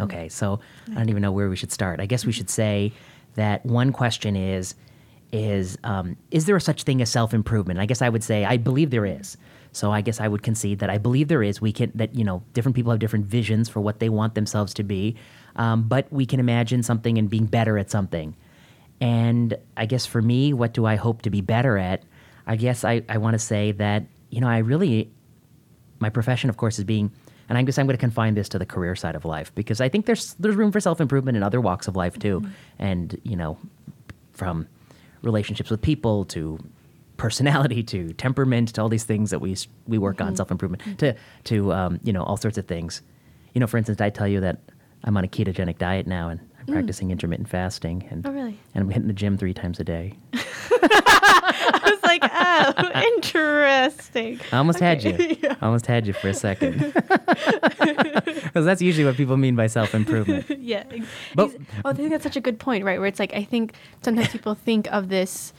Okay, so I don't even know where we should start. I guess we should say that one question is is um, is there a such thing as self improvement? I guess I would say I believe there is. So I guess I would concede that I believe there is. We can that you know different people have different visions for what they want themselves to be, um, but we can imagine something and being better at something. And I guess for me, what do I hope to be better at? I guess I, I want to say that you know I really my profession, of course, is being and I guess I'm going to confine this to the career side of life because I think there's there's room for self improvement in other walks of life too, mm-hmm. and you know, from relationships with people to personality to temperament to all these things that we we work mm-hmm. on self improvement to to um, you know all sorts of things. You know, for instance, I tell you that I'm on a ketogenic diet now, and I'm practicing intermittent fasting, and Oh, really? and I'm hitting the gym three times a day. I was like, oh, interesting. I almost had you. yeah. I almost had you for a second. Because that's usually what people mean by self improvement. yeah. But- oh, I think that's such a good point, right? Where it's like I think sometimes people think of this,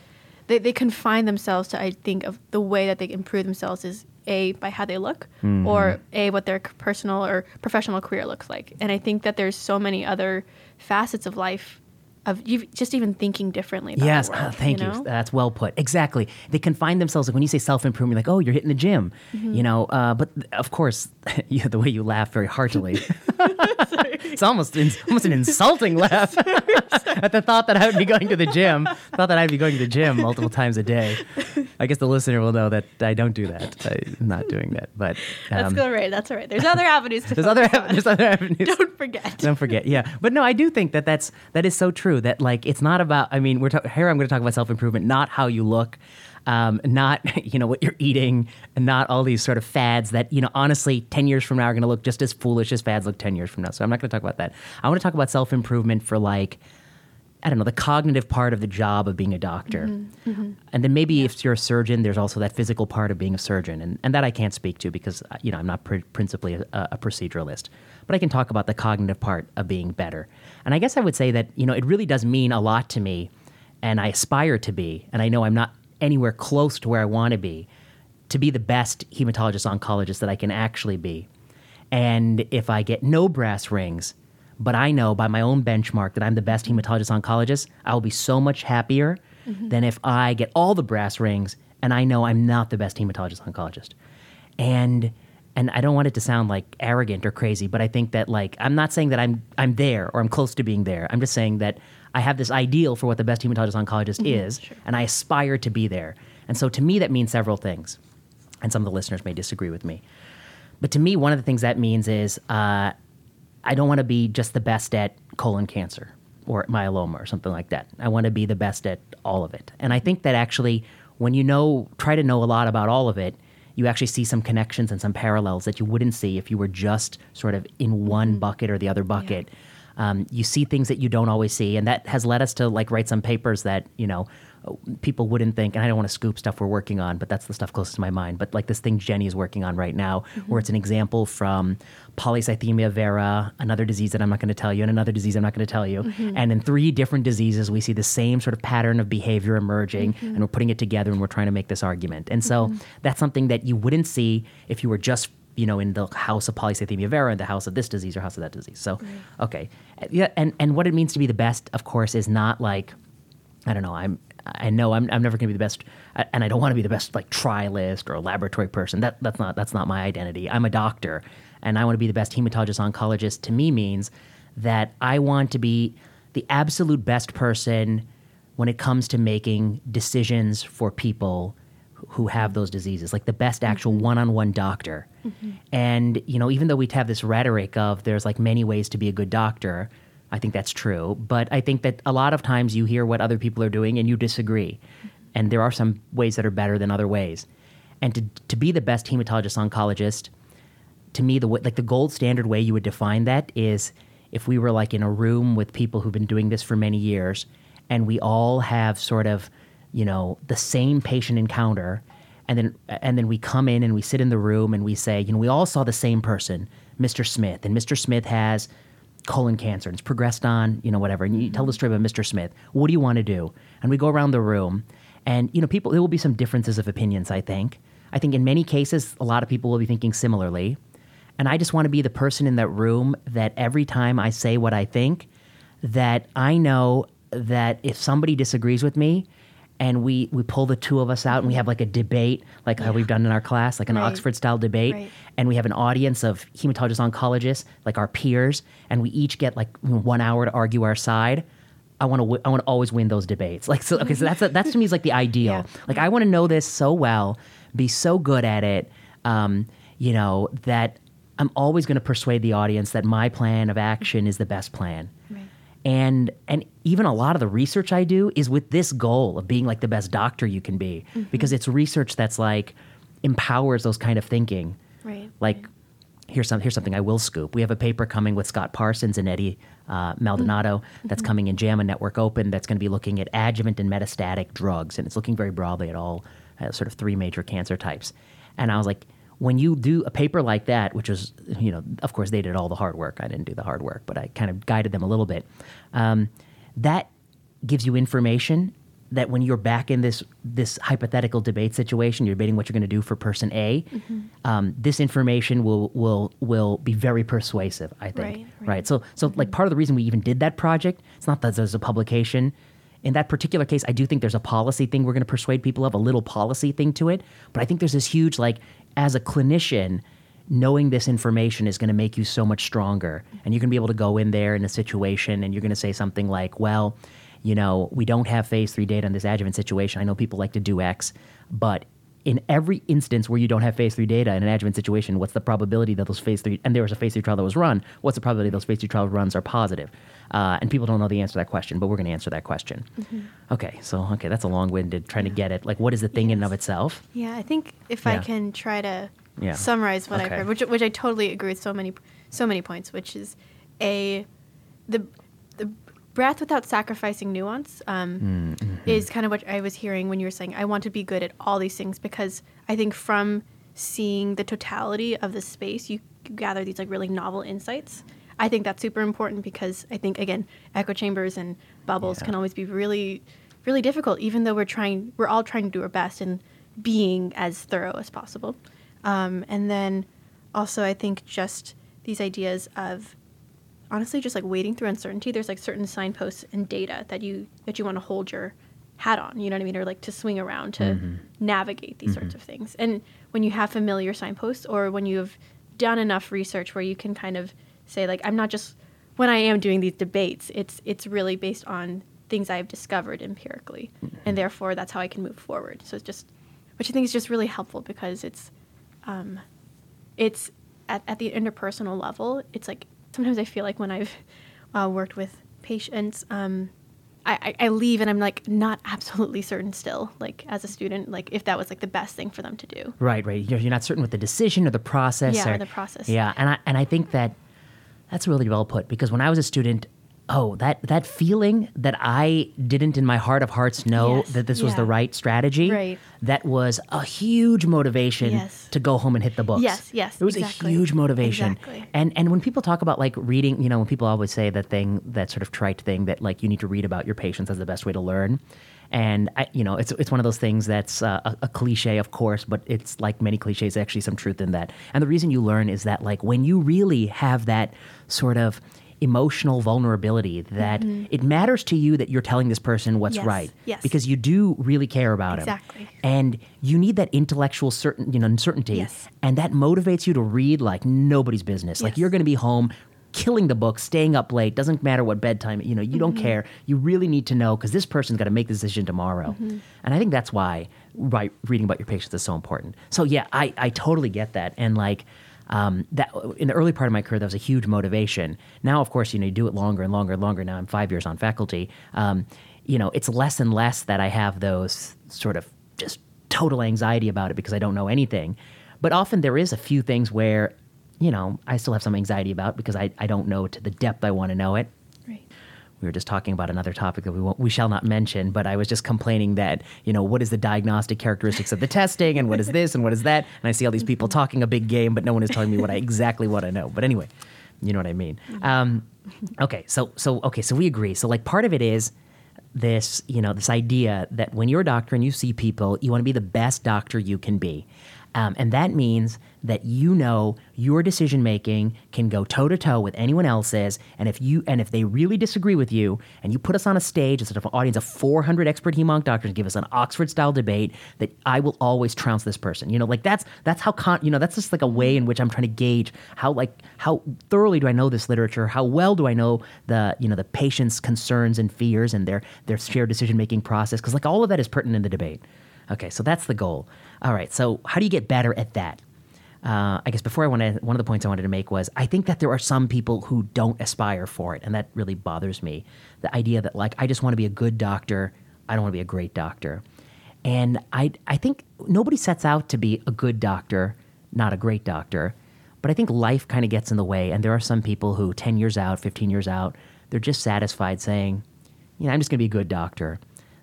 they they confine themselves to I think of the way that they improve themselves is a by how they look, Mm-hmm. or a what their personal or professional career looks like. And I think that there's so many other facets of life of you just even thinking differently. About Yes, the world, ah, thank you. know? That's well put. Exactly. They confine themselves. Like when you say self improvement, you're like, oh, you're hitting the gym, Mm-hmm. you know. Uh, but of course, yeah, the way you laugh very heartily, it's almost in, almost an insulting laugh at the thought that I would be going to the gym. Thought that I'd be going to the gym multiple times a day. I guess the listener will know that I don't do that. I'm not doing that. But That's um, all right. That's all right. There's other avenues to there's other on. there's other avenues. Don't forget. Don't forget, yeah. But no, I do think that that's that is so true. That like it's not about. I mean, we're ta- here. I'm going to talk about self improvement, not how you look, um, not you know what you're eating, and not all these sort of fads that you know. Honestly, ten years from now are going to look just as foolish as fads look ten years from now. So I'm not going to talk about that. I want to talk about self improvement for like. I don't know, the cognitive part of the job of being a doctor. And then maybe if you're a surgeon, there's also that physical part of being a surgeon. And, and that I can't speak to because, uh, you know, I'm not pr- principally a, a proceduralist. But I can talk about the cognitive part of being better. And I guess I would say that, you know, it really does mean a lot to me. And I aspire to be. And I know I'm not anywhere close to where I want to be, to be the best hematologist oncologist that I can actually be. And if I get no brass rings, but I know by my own benchmark that I'm the best hematologist oncologist, I will be so much happier mm-hmm. than if I get all the brass rings and I know I'm not the best hematologist oncologist. And and I don't want it to sound like arrogant or crazy, but I think that like I'm not saying that I'm I'm there or I'm close to being there. I'm just saying that I have this ideal for what the best hematologist oncologist is, and I aspire to be there. And so to me that means several things. And some of the listeners may disagree with me. But to me, one of the things that means is uh, I don't want to be just the best at colon cancer or myeloma or something like that. I want to be the best at all of it. And I think that actually, when you know, try to know a lot about all of it, you actually see some connections and some parallels that you wouldn't see if you were just sort of in one bucket or the other bucket. Um, you see things that you don't always see, and that has led us to like write some papers that you know people wouldn't think. And I don't want to scoop stuff we're working on, but that's the stuff closest to my mind. But like this thing Jenny is working on right now, mm-hmm. where it's an example from polycythemia vera, another disease that I'm not going to tell you, and another disease I'm not going to tell you. Mm-hmm. And in three different diseases, we see the same sort of pattern of behavior emerging, mm-hmm. and we're putting it together and we're trying to make this argument. And so that's something that you wouldn't see if you were just you know, in the house of polycythemia vera, in the house of this disease or house of that disease. So, okay, yeah, and and what it means to be the best, of course, is not like, I don't know, I'm, I know I'm, I'm never going to be the best, and I don't want to be the best like trialist or laboratory person. That that's not that's not my identity. I'm a doctor, and I want to be the best hematologist oncologist. To me, means that I want to be the absolute best person when it comes to making decisions for people who have those diseases, like the best actual mm-hmm. one-on-one doctor. Mm-hmm. And you know, even though we have this rhetoric of there's like many ways to be a good doctor, I think that's true. But I think that a lot of times you hear what other people are doing and you disagree, mm-hmm. and there are some ways that are better than other ways. And to to be the best hematologist oncologist, to me, the way, like the gold standard way you would define that is if we were like in a room with people who've been doing this for many years, and we all have sort of, you know, the same patient encounter, and then and then we come in and we sit in the room and we say, you know, we all saw the same person, Mr. Smith, and Mr. Smith has colon cancer and it's progressed on, you know, whatever. And you tell the story about Mr. Smith. What do you want to do? And we go around the room, and you know, people there will be some differences of opinions. I think. I think in many cases, a lot of people will be thinking similarly. And I just want to be the person in that room that every time I say what I think, that I know that if somebody disagrees with me and we, we pull the two of us out and we have like a debate, like how we've done in our class, like an Right. Oxford style debate, Right. and we have an audience of hematologists, oncologists, like our peers, and we each get like one hour to argue our side. I want to. W- I want to always win those debates. Like so. Okay, so that's that's to me is like the ideal. Yeah. Like I want to know this so well, be so good at it, um, you know, that I'm always going to persuade the audience that my plan of action is the best plan. Right. And and even a lot of the research I do is with this goal of being like the best doctor you can be, because it's research that's like empowers those kind of thinking Right. like here's some here's something I will scoop. We have a paper coming with Scott Parsons and Eddie uh, Maldonado that's coming in JAMA Network Open that's going to be looking at adjuvant and metastatic drugs, and it's looking very broadly at all uh, sort of three major cancer types. And I was like, when you do a paper like that, which was, you know, of course they did all the hard work. I didn't do the hard work, but I kind of guided them a little bit. Um, that gives you information that when you're back in this this hypothetical debate situation, you're debating what you're going to do for person A. Mm-hmm. Um, this information will will will be very persuasive. I think. Right, right. So so like part of the reason we even did that project, it's not that there's a publication. In that particular case, I do think there's a policy thing we're going to persuade people of, a little policy thing to it. But I think there's this huge like as a clinician. Knowing this information is going to make you so much stronger, and you're going to be able to go in there in a situation, and you're going to say something like, "Well, you know, we don't have phase three data on this adjuvant situation. I know people like to do X, but in every instance where you don't have phase three data in an adjuvant situation, what's the probability that those phase three, and there was a phase three trial that was run, what's the probability those phase three trial runs are positive? Uh, and people don't know the answer to that question, but we're going to answer that question. Okay, so, okay, that's a long winded trying to get it. Like, what is the thing in and of itself? Yeah, I think if I can try to Yeah. summarize what I've heard, which which I totally agree with so many so many points, which is a the breath without sacrificing nuance um, is kind of what I was hearing when you were saying I want to be good at all these things because I think from seeing the totality of the space you gather these like really novel insights. I think that's super important because I think again echo chambers and bubbles Yeah. can always be really really difficult even though we're trying we're all trying to do our best in being as thorough as possible um, and then also i think just these ideas of honestly just like wading through uncertainty there's like certain signposts and data that you that you want to hold your hat on you know what i mean? Or like to swing around to mm-hmm. navigate these sorts mm-hmm. of things. And when you have familiar signposts or when you've done enough research where you can kind of say like i'm not just when i am doing these debates it's it's really based on things i've discovered empirically mm-hmm. and therefore that's how i can move forward. So it's just which i think is just really helpful because it's um, it's at, at the interpersonal level it's like sometimes i feel like when i've uh, worked with patients um, I, I I leave and i'm like not absolutely certain still like as a student like if that was like the best thing for them to do Right, right. You're, you're not certain with the decision or the process. Yeah, or or the process. Yeah, and I and I think that that's really well put because when I was a student, oh, that that feeling that I didn't in my heart of hearts know Yes, that this was the right strategy. Right. That was a huge motivation Yes. to go home and hit the books. Yes, yes, It was exactly. a huge motivation. Exactly. And and when people talk about like reading, you know, when people always say that thing, that sort of trite thing that like you need to read about your patients as the best way to learn. And I, you know, it's it's one of those things that's uh, a, a cliche, of course, but it's like many cliches, actually some truth in that. And the reason you learn is that like when you really have that sort of emotional vulnerability that it matters to you that you're telling this person what's Yes, right yes. because you do really care about Exactly. him and you need that intellectual certain you know certainty Yes. and that motivates you to read like nobody's business like you're going to be home killing the book staying up late doesn't matter what bedtime you know you don't Mm-hmm. care you really need to know because this person's got to make the decision tomorrow Mm-hmm. and i think that's why right reading about your patients is so important so yeah i, I totally get that and like um, that in the early part of my career that was a huge motivation. Now of course you know you do it longer and longer and longer. Now i'm five years on faculty. Um, you know it's less and less that i have those sort of just total anxiety about it because i don't know anything. But often there is a few things where you know i still have some anxiety about because i, I don't know to the depth i want to know it we were just talking about another topic that we won't, we shall not mention, but I was just complaining that you know what is the diagnostic characteristics of the testing and what is this and what is that, and I see all these people talking a big game, but no one is telling me what I exactly what I know. But anyway, you know what I mean. Um, okay, so so okay, so we agree. So like part of it is this you know this idea that when you're a doctor and you see people, you want to be the best doctor you can be. Um, and that means that you know your decision making can go toe to toe with anyone else's, and if you and if they really disagree with you, and you put us on a stage instead of an audience of 400 expert hemonc doctors, and give us an Oxford style debate, that I will always trounce this person. You know, like that's that's how con- you know that's just like a way in which I'm trying to gauge how like how thoroughly do I know this literature, how well do I know the you know the patient's concerns and fears and their their shared decision making process, because like all of that is pertinent in the debate. Okay, so that's the goal. All right, so how do you get better at that? Uh, I guess before I want to, one of the points I wanted to make was I think that there are some people who don't aspire for it, and that really bothers me. The idea that like I just want to be a good doctor, I don't want to be a great doctor, and I I think nobody sets out to be a good doctor, not a great doctor, But I think life kind of gets in the way, and there are some people who, ten years out, fifteen years out, they're just satisfied saying, you know, I'm just going to be a good doctor.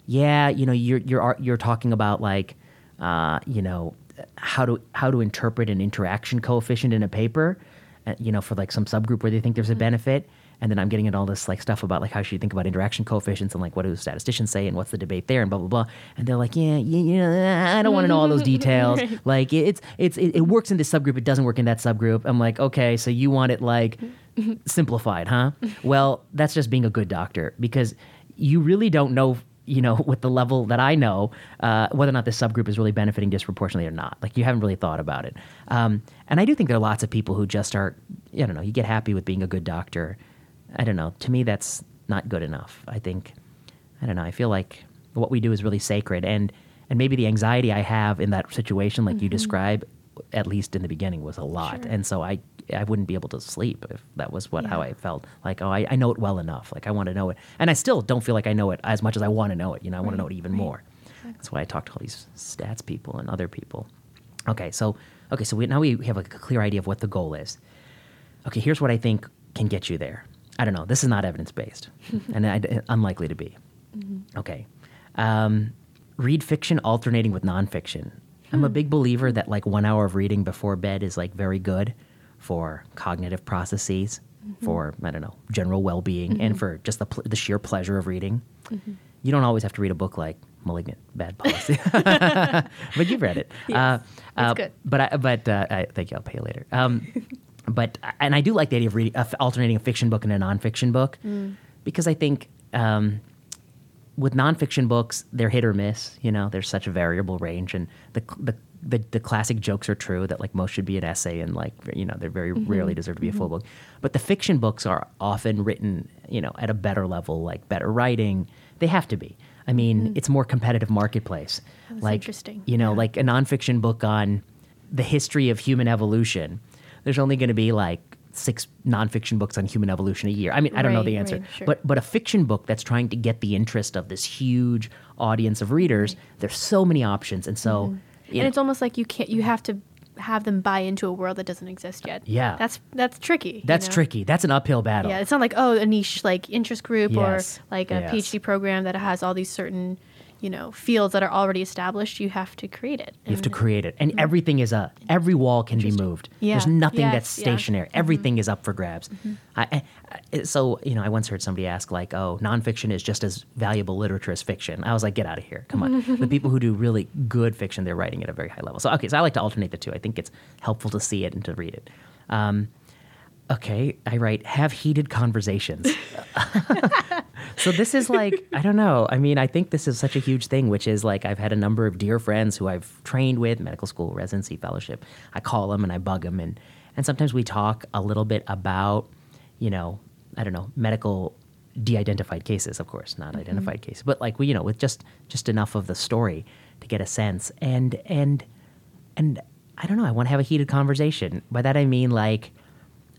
Yeah, you know, you're you're you're talking about like, uh, you know, how to how to interpret an interaction coefficient in a paper, uh, you know, for like some subgroup where they think there's a benefit and then I'm getting into all this like stuff about like how should you think about interaction coefficients and like what do statisticians say and what's the debate there and blah blah blah. And they're like, yeah, yeah, yeah I don't want to know all those details. right. Like it's it's it, it, works in this subgroup, it doesn't work in that subgroup. I'm like, okay, so you want it like simplified, huh? well, that's just being a good doctor because you really don't know you know, with the level that I know, uh, whether or not this subgroup is really benefiting disproportionately or not. Like you haven't really thought about it. Um, and I do think there are lots of people who just are, I don't know, you get happy with being a good doctor I don't know. To me, that's not good enough. I think, I don't know. I feel like what we do is really sacred, and and maybe the anxiety I have in that situation, like mm-hmm. you describe, at least in the beginning, was a lot, sure. and so I I wouldn't be able to sleep if that was what yeah. how I felt. Like, oh, I, I know it well enough. Like I want to know it, and I still don't feel like I know it as much as I want to know it. You know, I want to know it even right. more. Exactly. That's why I talk to all these stats people and other people. Okay, so okay, so we, now we have a clear idea of what the goal is. Okay, here's what I think can get you there. I don't know. This is not evidence based, and I, unlikely to be. Mm-hmm. Okay. Um, read fiction alternating with nonfiction. I'm a hmm. big believer that like one hour of reading before bed is like very good for cognitive processes, mm-hmm. for I don't know general well being, mm-hmm. and for just the pl- the sheer pleasure of reading. Mm-hmm. You don't always have to read a book like *Malignant Bad Policy*, but you've read it. Yes, uh, uh, good. But I, but uh, I, thank you. I'll pay you later. Um, but and I do like the idea of reading, uh, alternating a fiction book and a nonfiction book mm. because I think um, with nonfiction books they're hit or miss. You know, there's such a variable range, and the the the, the classic jokes are true that like most should be an essay and like you know they very mm-hmm. rarely deserve to be a full mm-hmm. book. But the fiction books are often written you know at a better level, like better writing. They have to be. I mean, mm. it's more competitive marketplace. That's like interesting. You know, yeah. like a nonfiction book on the history of human evolution there's only going to be like six nonfiction books on human evolution a year. I mean, I don't right, know the answer, right, sure. but but a fiction book that's trying to get the interest of this huge audience of readers, there's so many options, and so mm-hmm. and know, it's almost like you can't you have to have them buy into a world that doesn't exist yet. Yeah, that's that's tricky. That's you know? tricky. That's an uphill battle. Yeah, it's not like oh a niche like interest group yes. or like a yes. PhD program that has all these certain you know fields that are already established you have to create it. You have to create it. And mm-hmm. everything is a every wall can be moved. Yeah. there's nothing yes, that's stationary. Yeah. everything mm-hmm. is up for grabs. Mm-hmm. I, I, so you know i once heard somebody ask like oh nonfiction is just as valuable literature as fiction. I was like get out of here. Come on. The people who do really good fiction they're writing at a very high level. So okay so i like to alternate the two. I think it's helpful to see it and to read it. Um, okay i write have heated conversations so this is like I don't know. I mean, I think this is such a huge thing, which is like I've had a number of dear friends who I've trained with, medical school, residency, fellowship. I call them and I bug them, and and sometimes we talk a little bit about, you know, I don't know, medical de-identified cases, of course, not mm-hmm. identified cases, but like we, you know, with just just enough of the story to get a sense, and and and I don't know. I want to have a heated conversation. By that I mean like,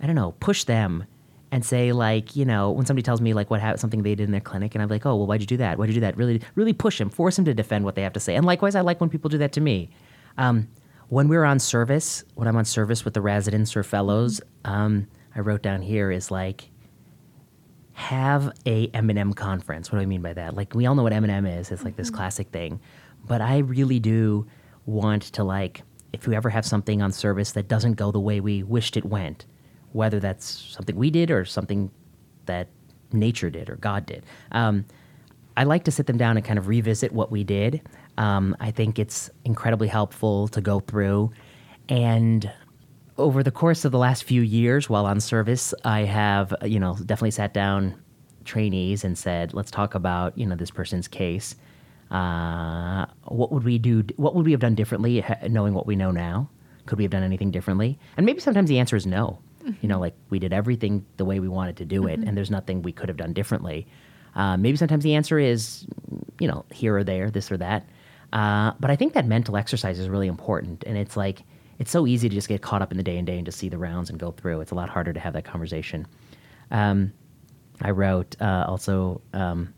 I don't know, push them and say like you know when somebody tells me like what ha- something they did in their clinic and i'm like oh well why'd you do that? Why'd you do that? Really really push them force them to defend what they have to say. And likewise i like when people do that to me. Um, when we're on service when i'm on service with the residents or fellows um, i wrote down here is like have a m&m conference. What do i mean by that? Like we all know what m&m is. It's like mm-hmm. this classic thing. But i really do want to like if we ever have something on service that doesn't go the way we wished it went whether that's something we did or something that nature did or God did. Um, I like to sit them down and kind of revisit what we did. Um, I think it's incredibly helpful to go through. And over the course of the last few years while on service, I have, you know, definitely sat down trainees and said, let's talk about, you know, this person's case. Uh, what would we do? What would we have done differently knowing what we know now? Could we have done anything differently? And maybe sometimes the answer is no. Mm-hmm. You know, like we did everything the way we wanted to do it, mm-hmm. and there's nothing we could have done differently. Uh, maybe sometimes the answer is, you know, here or there, this or that. Uh, but I think that mental exercise is really important, and it's like it's so easy to just get caught up in the day and day and just see the rounds and go through. It's a lot harder to have that conversation. Um, I wrote uh, also um,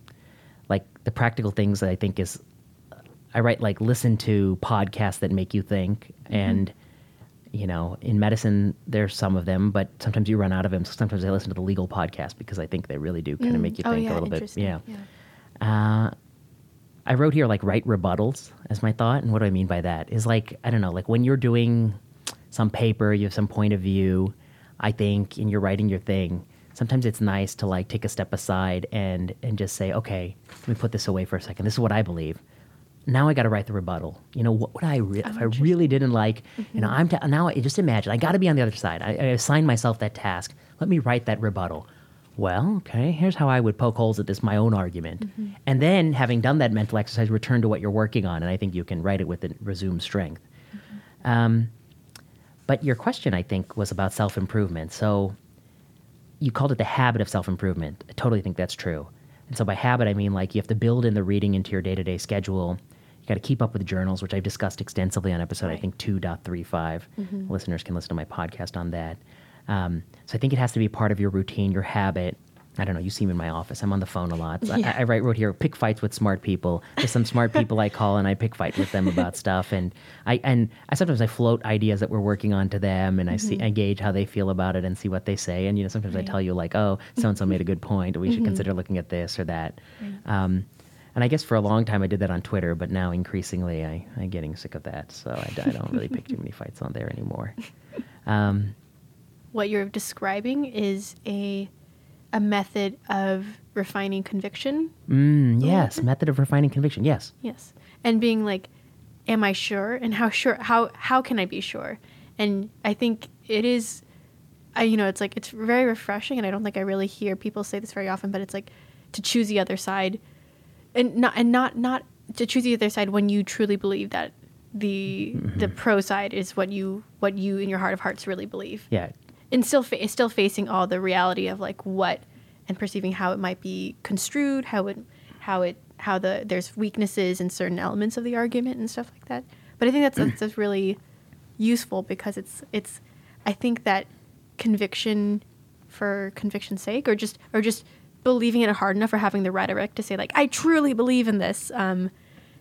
like the practical things that I think is I write like listen to podcasts that make you think mm-hmm. and you know, in medicine, there's some of them, but sometimes you run out of them. So sometimes I listen to the legal podcast because I think they really do kind of make you oh, think yeah, a little bit. interesting. Yeah. Uh, I wrote here like write rebuttals as my thought, and what do I mean by that? Is like I don't know, like when you're doing some paper, you have some point of view. I think, and you're writing your thing. Sometimes it's nice to like take a step aside and and just say, okay, let me put this away for a second. This is what I believe. Now I got to write the rebuttal. You know, what would I re- if I really didn't like? You know, mm-hmm. I'm ta- now. I just imagine I got to be on the other side. I, I assigned myself that task. Let me write that rebuttal. Well, okay, here's how I would poke holes at this my own argument. Mm-hmm. And then, having done that mental exercise, return to what you're working on, and I think you can write it with the resumed strength. Mm-hmm. Um, but your question, I think, was about self improvement. So you called it the habit of self improvement. I totally think that's true. And so by habit, I mean like you have to build in the reading into your day to day schedule. You got to keep up with journals, which I've discussed extensively on episode, I Right. think, 2.35. Listeners can listen to my podcast on that. Um, so I think it has to be part of your routine, your habit. I don't know. You see me in my office. I'm on the phone a lot. So I- Yeah. I, write wrote here, pick fights with smart people. There's some smart people I call and I pick fight with them about stuff. And I and I sometimes I float ideas that we're working on to them, and I see I gauge how they feel about it and see what they say. And you know, sometimes I tell you like, oh, so and so made a good point. We should consider looking at this or that. Um, and I guess for a long time I did that on Twitter, but now increasingly I, I'm getting sick of that. So I, I don't really pick too many fights on there anymore. Um, What you're describing is a a method of refining conviction. mm, yes, method of refining conviction. Yes. Yes. And being like, am I sure? And how sure how how can I be sure? And I think it is I you know, it's like it's very refreshing and I don't think I really hear people say this very often, but it's like to choose the other side and not and not not to choose the other side when you truly believe that the the mm-hmm. pro side is what you what you in your heart of hearts really believe Yeah. and still fa- still facing all the reality of like what and perceiving how it might be construed, how it how it how the there's weaknesses in certain elements of the argument and stuff like that. But I think that's that's, that's really useful because it's it's I think that conviction for conviction's sake or just or just believing in it hard enough or having the rhetoric to say like I truly believe in this um,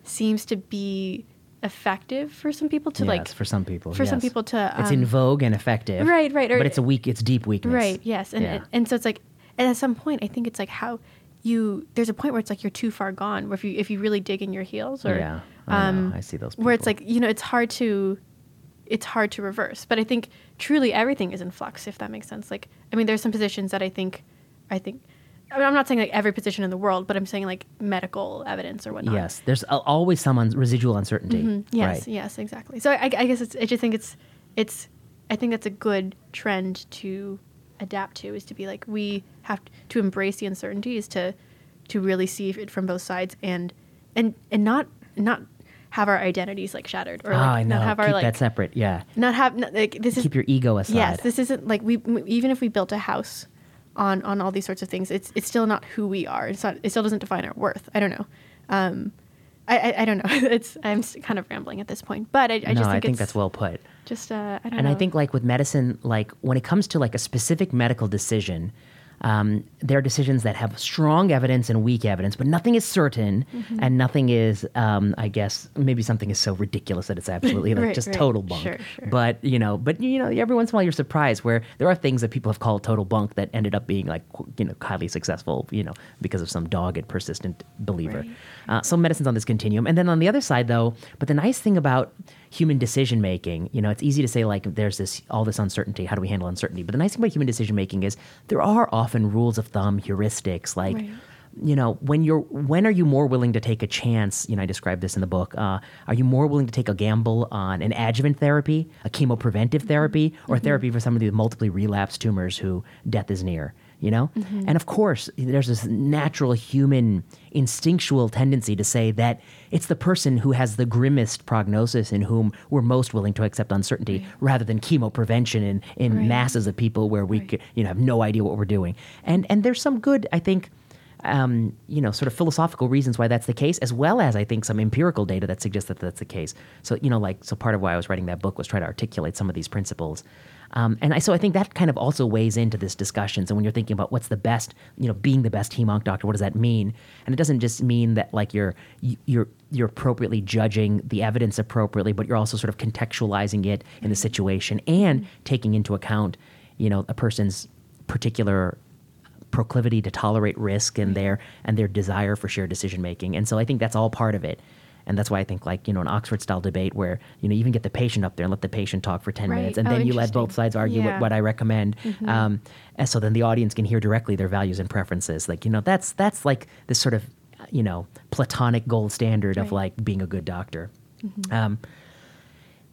seems to be effective for some people to yes, like for some people. for some people to it's in um, vogue and effective. Right, right, or- but it's a weak. It's deep weakness. Right. Yes. And Yeah. and so it's like, and at some point, I think it's like how you. There's a point where it's like you're too far gone. Where if you if you really dig in your heels, or Yeah, I um, I see those Where it's like you know, it's hard to, it's hard to reverse. But I think truly everything is in flux. If that makes sense. Like I mean, there's some positions that I think, I think. I mean, I'm not saying like every position in the world, but I'm saying like medical evidence or whatnot. Yes, there's always some un- residual uncertainty. Mhm. Yes, Right. yes, exactly. So I, I guess it's, I just think it's, it's, I think that's a good trend to adapt to is to be like we have to embrace the uncertainty is to, to really see it from both sides and, and and not not have our identities like shattered or oh, like I know. not have Keep our like that separate. Yeah. not have not, like this is Keep your ego aside. Yes, this isn't like we even if we built a house on on all these sorts of things, it's it's still not who we are. It's not. It still doesn't define our worth. I don't know. Um, I, I I don't know. It's I'm kind of rambling at this point, but I, I no, just think I think that's well put. just uh, I don't And know. I think like with medicine, like when it comes to like a specific medical decision, um, there are decisions that have strong evidence and weak evidence, but nothing is certain, Mm-hmm. and nothing is, um, I guess, maybe something is so ridiculous that it's absolutely like Right, just right. total bunk. Sure, sure. But you know, but you know, every once in a while you're surprised where there are things that people have called total bunk that ended up being like you know highly successful, you know, because of some dogged, persistent believer. Right. Uh, so medicine's on this continuum, and then on the other side, though, but the nice thing about human decision making, you know, it's easy to say like there's this all this uncertainty. How do we handle uncertainty? But the nice thing about human decision making is there are often rules of thumb, heuristics, like. Right. You know, when you're when are you more willing to take a chance? You know, I describe this in the book. Uh, are you more willing to take a gamble on an adjuvant therapy, a chemopreventive therapy, or therapy for somebody with multiply relapsed tumors who death is near? You know, and of course, there's this natural human instinctual tendency to say that it's the person who has the grimmest prognosis in whom we're most willing to accept uncertainty, rather than chemoprevention in in Right. masses of people where we Right. could, you know have no idea what we're doing. And and there's some good, I think um, you know, sort of philosophical reasons why that's the case, as well as I think some empirical data that suggests that that's the case. So, you know, like, so part of why I was writing that book was trying to articulate some of these principles. Um, and I, so I think that kind of also weighs into this discussion. So when you're thinking about what's the best, you know, being the best hemonc doctor, what does that mean? And it doesn't just mean that like you're you're you're appropriately judging the evidence appropriately, but you're also sort of contextualizing it in the situation and taking into account, you know, a person's particular proclivity to tolerate risk and their and their desire for shared decision making. And so I think that's all part of it. And that's why I think like, you know, an Oxford style debate where, you know, you even get the patient up there and let the patient talk for 10 Right. minutes and Oh, then you let both sides argue Yeah. Mm-hmm. what, what I recommend. Um, and so then the audience can hear directly their values and preferences. Like, you know, that's that's like this sort of, you know, platonic gold standard of like being a good doctor. Mm-hmm. Um,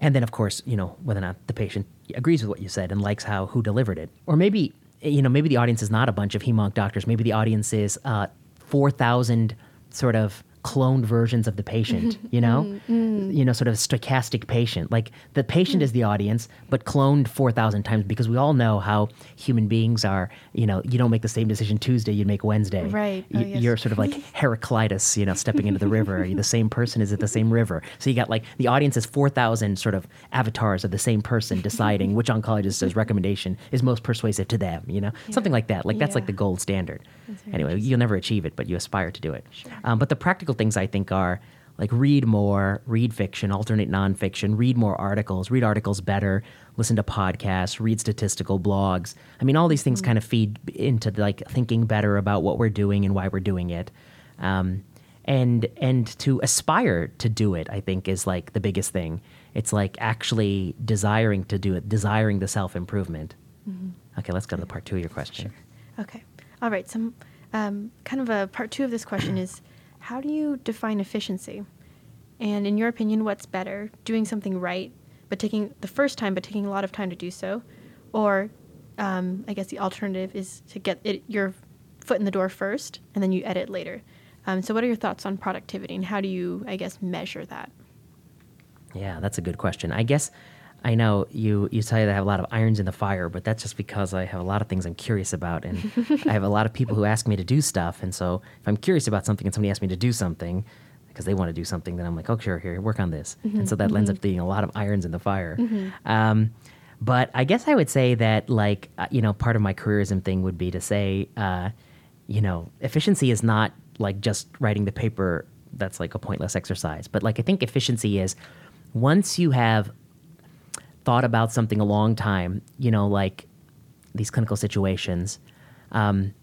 and then, of course, you know whether or not the patient agrees with what you said and likes how who delivered it, or maybe you know maybe the audience is not a bunch of hemonc doctors. Maybe the audience is uh, four thousand sort of cloned versions of the patient. Mm-hmm. You know, mm-hmm. mm. you know, sort of stochastic patient. Like the patient mm. is the audience, but cloned four thousand times because we all know how human beings are. You know, you don't make the same decision Tuesday you make Wednesday. Right. Oh, Y- yes. You're sort of like Heraclitus, you know, stepping into the river. the same person is at the same river. So you got like the audience is 4,000 sort of avatars of the same person deciding which oncologist's recommendation is most persuasive to them, you know? Something like that. Like that's like the gold standard. Anyway, you'll never achieve it, but you aspire to do it. Um, but the practical things I think are like read more, read fiction, alternate nonfiction, read more articles, read articles better, listen to podcasts, read statistical blogs. I mean, all these things kind of feed into like thinking better about what we're doing and why we're doing it. Um, and and to aspire to do it, I think is like the biggest thing. It's like actually desiring to do it, desiring the self improvement. Okay, let's go to the part two of your question. Sure. Okay. All right. Some um, kind of a part two of this question is how do you define efficiency? And in your opinion, what's better, doing something right, but taking the first time, but taking a lot of time to do so, or um, I guess the alternative is to get it, your foot in the door first, and then you edit later. Um, so, what are your thoughts on productivity, and how do you, I guess, measure that? Yeah, that's a good question. I guess I know you you say that I have a lot of irons in the fire, but that's just because I have a lot of things I'm curious about, and I have a lot of people who ask me to do stuff, and so if I'm curious about something and somebody asks me to do something because they want to do something, then I'm like, oh sure, here, work on this, and so that ends up being a lot of irons in the fire. Um, but I guess I would say that like uh, you know part of my careerism thing would be to say uh, you know efficiency is not like just writing the paper that's like a pointless exercise, but like I think efficiency is once you have thought about something a long time, you know, like these clinical situations, um,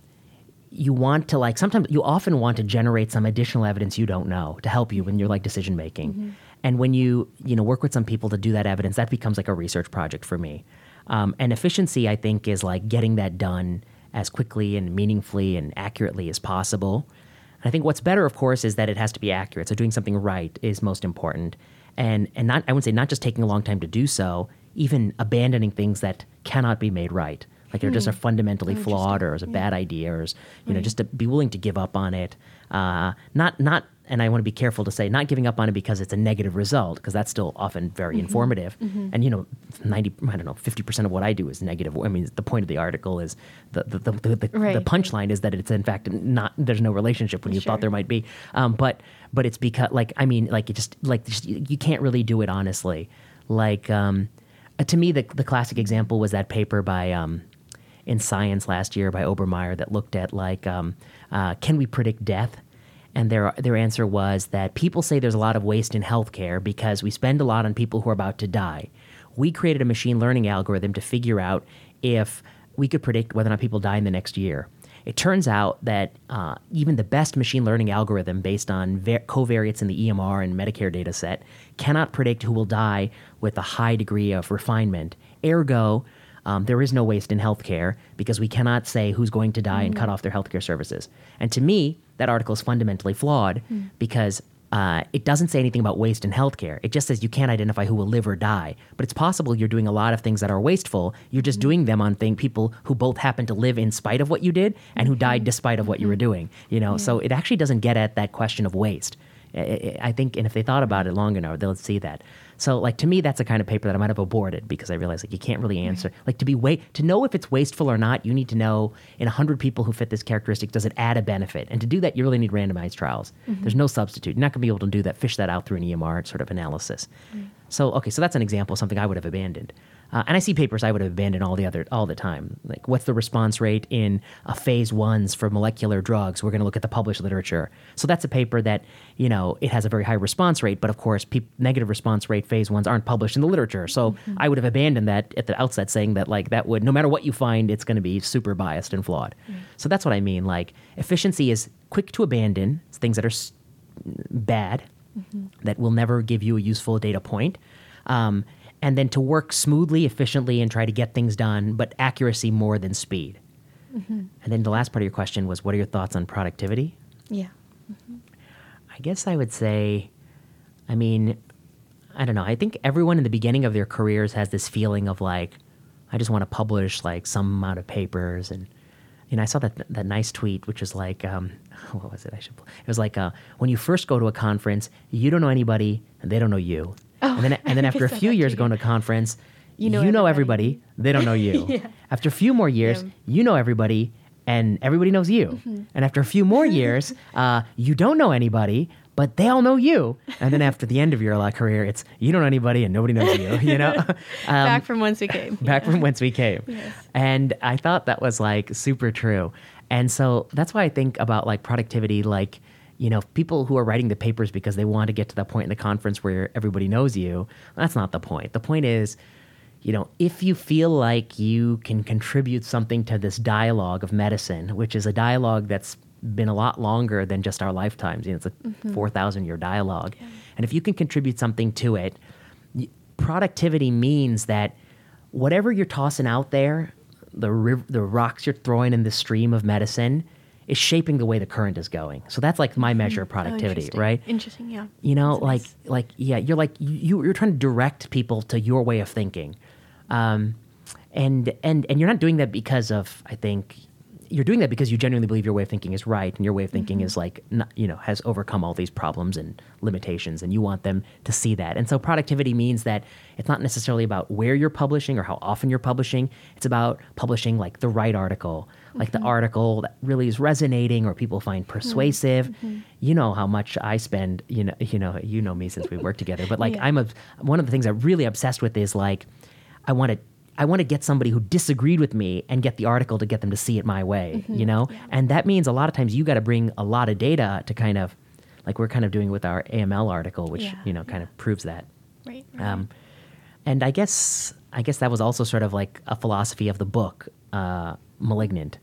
you want to like sometimes you often want to generate some additional evidence you don't know to help you in your like decision making. And when you you know work with some people to do that evidence, that becomes like a research project for me. Um, and efficiency, I think, is like getting that done as quickly and meaningfully and accurately as possible. And I think what's better, of course, is that it has to be accurate. So doing something right is most important, and and not I would say not just taking a long time to do so, even abandoning things that cannot be made right, like they're just are fundamentally Oh, flawed or is a bad idea, or is you know just to be willing to give up on it. Uh, not not. And I want to be careful to say not giving up on it because it's a negative result, because that's still often very informative. And you know, ninety I don't know, fifty percent of what I do is negative. I mean, the point of the article is the the the, the, the, Right. the punchline is that it's in fact not there's no relationship when you Sure. thought there might be um, but but it's because like i mean like it just like just, you can't really do it honestly like um, uh, to me the, the classic example was that paper by um, in science last year by obermeyer that looked at like um, uh, can we predict death and their their answer was that people say there's a lot of waste in healthcare because we spend a lot on people who are about to die. We created a machine learning algorithm to figure out if we could predict whether or not people die in the next year. It turns out that uh, even the best machine learning algorithm based on va- covariates in the EMR and Medicare data set cannot predict who will die with a high degree of refinement. Ergo, um, there is no waste in healthcare because we cannot say who's going to die and cut off their healthcare services. And to me, that article is fundamentally flawed because uh, it doesn't say anything about waste in healthcare. It just says you can't identify who will live or die. But it's possible you're doing a lot of things that are wasteful. You're just doing them on thing people who both happen to live in spite of what you did and who died despite of what you were doing. You know, so it actually doesn't get at that question of waste. I, I think, and if they thought about it long enough, they'll see that. So, like to me, that's a kind of paper that I might have aborted because I realized like you can't really answer. Like to be wait to know if it's wasteful or not, you need to know in hundred people who fit this characteristic, does it add a benefit? And to do that, you really need randomized trials. Mm-hmm. There's no substitute. You're not going to be able to do that, fish that out through an EMR sort of analysis. So, okay, so that's an example of something I would have abandoned. Uh, and I see papers I would have abandoned all the other all the time. Like, what's the response rate in a phase ones for molecular drugs? We're going to look at the published literature. So that's a paper that you know it has a very high response rate, but of course, peop negative response rate phase ones aren't published in the literature. So I would have abandoned that at the outset, saying that like that would no matter what you find, it's going to be super biased and flawed. So that's what I mean. Like efficiency is quick to abandon things that are s- bad that will never give you a useful data point. Um, and then to work smoothly, efficiently, and try to get things done, but accuracy more than speed. And then the last part of your question was, what are your thoughts on productivity? Yeah. I guess I would say, I mean, I don't know. I think everyone in the beginning of their careers has this feeling of like, I just want to publish like some amount of papers and. You know, I saw that that nice tweet, which was like, um, what was it? I should. It was like, uh, when you first go to a conference, you don't know anybody, and they don't know you. And then, and then after a few years going to a conference, You you know know, everybody. They don't know you. Yeah. After a few more years, Yeah. you know everybody, and everybody knows you. Mm-hmm. And after a few more years, uh, you don't know anybody, but they all know you. And then after the end of your uh, career, it's you don't know anybody and nobody knows you. You know, um, Back from whence we came. back from whence we came. Yes. And I thought that was like super true. And so that's why I think about like productivity, like, you know, people who are writing the papers because they want to get to that point in the conference where everybody knows you. That's not the point. The point is, you know, if you feel like you can contribute something to this dialogue of medicine, which is a dialogue that's been a lot longer than just our lifetimes, you know, it's a mm-hmm. 4,000 year dialogue. And if you can contribute something to it, productivity means that whatever you're tossing out there, the riv- the rocks you're throwing in the stream of medicine, is shaping the way the current is going. So that's like my measure of Oh, productivity, interesting. right? Interesting, yeah. You know, That's like nice. like yeah, you're like you you're trying to direct people to your way of thinking, um, and and and you're not doing that because of I think you're doing that because you genuinely believe your way of thinking is right and your way of thinking is mm-hmm. like not, you know has overcome all these problems and limitations and you want them to see that. And so productivity means that it's not necessarily about where you're publishing or how often you're publishing. It's about publishing like the right article like the mm-hmm. article that really is resonating or people find mm-hmm. persuasive. You know how much i spend you know you know you know me since we worked together but like Yeah. i'm a one of the things i'm really obsessed with is like i want to I want to get somebody who disagreed with me and get the article to get them to see it my way, you know? And that means a lot of times you got to bring a lot of data to kind of, like we're kind of doing with our AML article, which, Yeah, you know, kind of proves that. Right. right. Um, and I guess I guess that was also sort of like a philosophy of the book, uh, *Malignant*.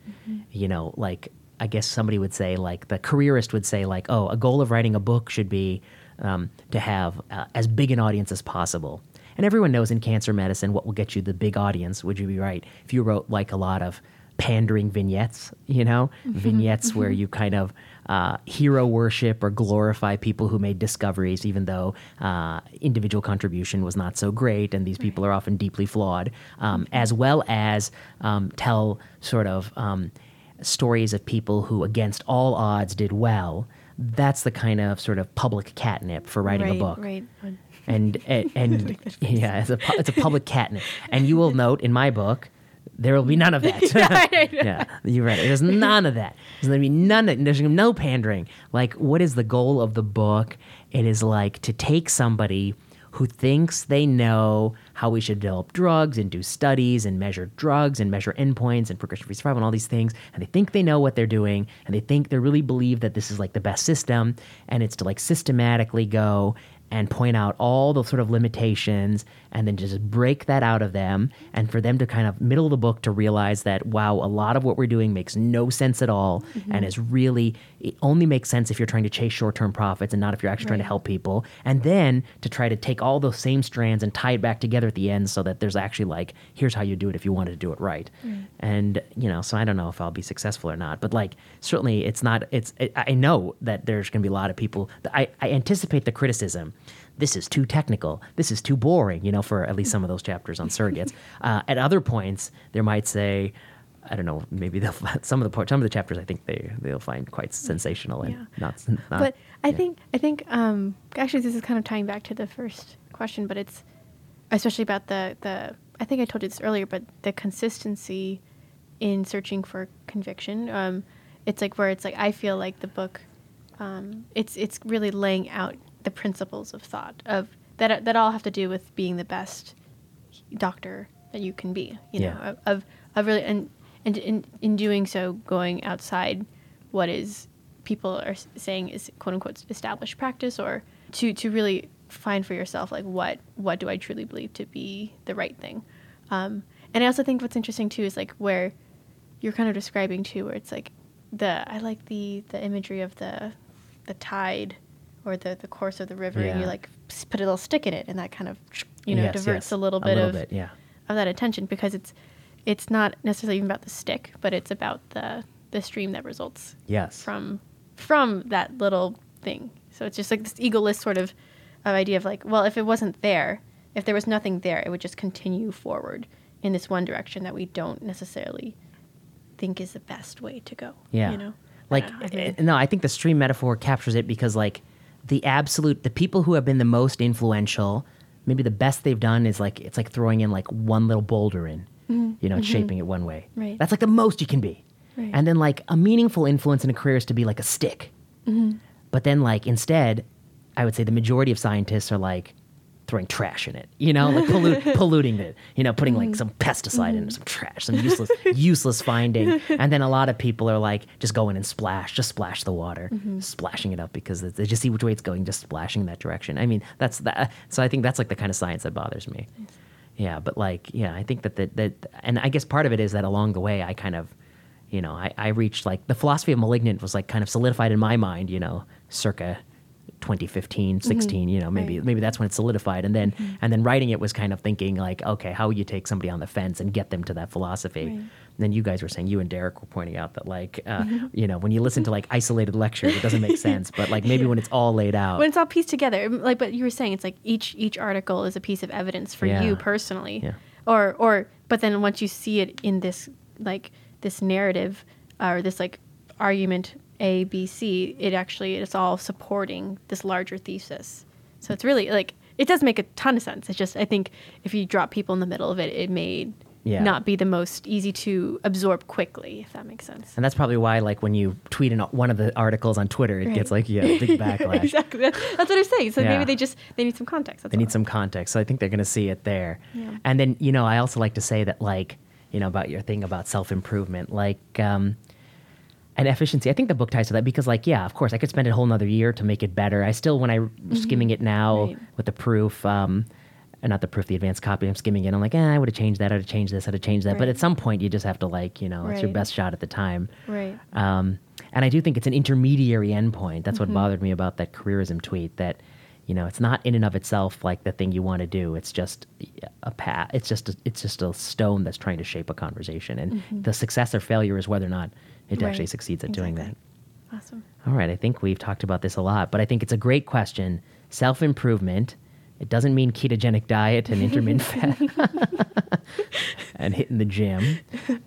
You know, like I guess somebody would say, like the careerist would say, like, oh, a goal of writing a book should be um, to have uh, as big an audience as possible. And everyone knows in cancer medicine what will get you the big audience. Would you be right if you wrote like a lot of pandering vignettes? You know, vignettes where you kind of uh, hero worship or glorify people who made discoveries, even though uh, individual contribution was not so great, and these people are often deeply flawed, um, as well as um, tell sort of um, stories of people who, against all odds, did well. That's the kind of sort of public catnip for writing right, a book Right. and and, and yeah, it's a pu- it's a public catnip. And you will note in my book, there will be none of that. yeah, you're right. There's none of that. There's gonna be none. Of, there's no pandering. Like, what is the goal of the book? It is like to take somebody who thinks they know how we should develop drugs and do studies and measure drugs and measure endpoints and progression-free survival and all these things, and they think they know what they're doing, and they think they really believe that this is like the best system, and it's to like systematically go and point out all the sort of limitations and then just break that out of them and for them to kind of middle of the book to realize that wow a lot of what we're doing makes no sense at all Mm-hmm. and is really it only makes sense if you're trying to chase short-term profits and not if you're actually trying to help people. And then to try to take all those same strands and tie it back together at the end so that there's actually like here's how you do it if you wanted to do it right. And you know so i don't know if i'll be successful or not but like certainly it's not it's it, i know that there's going to be a lot of people that I, I anticipate the criticism this is too technical this is too boring you know for at least some of those chapters on surrogates uh, at other points there might say I don't know. Maybe they'll some of the some of the chapters. I think they they'll find quite sensational and Yeah. not. not but I yeah. think I think um, actually this is kind of tying back to the first question, but it's especially about the the I think I told you this earlier, but the consistency in searching for conviction. Um, it's like where it's like I feel like the book, um, it's it's really laying out the principles of thought of that that all have to do with being the best doctor that you can be. You know, Yeah. of, of of really and and in in doing so, going outside what is people are saying is quote unquote established practice, or to to really find for yourself like what what do I truly believe to be the right thing. Um, and I also think what's interesting too is like where you're kind of describing too, where it's like the I like the the imagery of the the tide or the the course of the river, and you like put a little stick in it, and that kind of you know Yes, diverts yes. a little bit little of bit, yeah. of that attention because it's it's not necessarily even about the stick, but it's about the the stream that results Yes. from from that little thing. So it's just like this egoless sort of, of idea of like, well, if it wasn't there, if there was nothing there, it would just continue forward in this one direction that we don't necessarily think is the best way to go. Yeah. You know? Like, I mean- eh, no, I think the stream metaphor captures it because, like, the absolute, the people who have been the most influential, maybe the best they've done is like, it's like throwing in like one little boulder in, you know, and shaping it one way. Mm-hmm. Right. That's like the most you can be. Right. And then, like, a meaningful influence in a career is to be like a stick. Mm-hmm. But then, like, instead, I would say the majority of scientists are like, throwing trash in it, you know, like pollu- polluting it, you know, putting like mm-hmm. some pesticide in it, some trash, some useless, useless finding. And then a lot of people are like, just go in and splash, just splash the water, mm-hmm. splashing it up because they just see which way it's going, just splashing in that direction. I mean, that's that. So I think that's like the kind of science that bothers me. Yeah, but like, yeah, I think that that, that and I guess part of it is that along the way, I kind of, you know, I, I reached like the philosophy of malignant was like kind of solidified in my mind, you know, circa 2015 mm-hmm. 16 you know maybe Right. maybe that's when it solidified and then mm-hmm. and then writing it was kind of thinking like okay how you take somebody on the fence and get them to that philosophy Right. and then you guys were saying you and derek were pointing out that like uh, mm-hmm. you know when you listen to like isolated lectures it doesn't make sense but like maybe when it's all laid out when it's all pieced together like but you were saying it's like each each article is a piece of evidence for Yeah. you personally Yeah. or or but then once you see it in this like this narrative uh, or this like argument a b c it actually it's all supporting this larger thesis. So it's really like it does make a ton of sense. It's just i think if you drop people in the middle of it it may Yeah. not be the most easy to absorb quickly if that makes sense. And that's probably why like when you tweet in one of the articles on twitter it gets like yeah big backlash. Exactly. That's what i'm saying. So Yeah. maybe they just they need some context. That's they need some context. So i think they're going to see it there. Yeah. and then you know i also like to say that like you know about your thing about self-improvement like um and efficiency i think the book ties to that because like yeah of course i could spend a whole another year to make it better i still when i'm skimming it now Mm-hmm. Right. with the proof um and not the proof the advanced copy i'm skimming it i'm like eh, i would have changed that i'd have changed this i'd have changed that but at some point you just have to like you know it's your best shot at the time Right. um, and I do think it's an intermediary endpoint. That's Mm-hmm. what bothered me about that careerism tweet. That you know, it's not in and of itself like the thing you want to do. It's just a path. It's just a, it's just a stone that's trying to shape a conversation. And the success or failure is whether or not it Mm-hmm. Right. actually succeeds at doing that. awesome All right, I think we've talked about this a lot, but I think it's a great question. Self improvement. It doesn't mean ketogenic diet and intermittent fast and hitting the gym.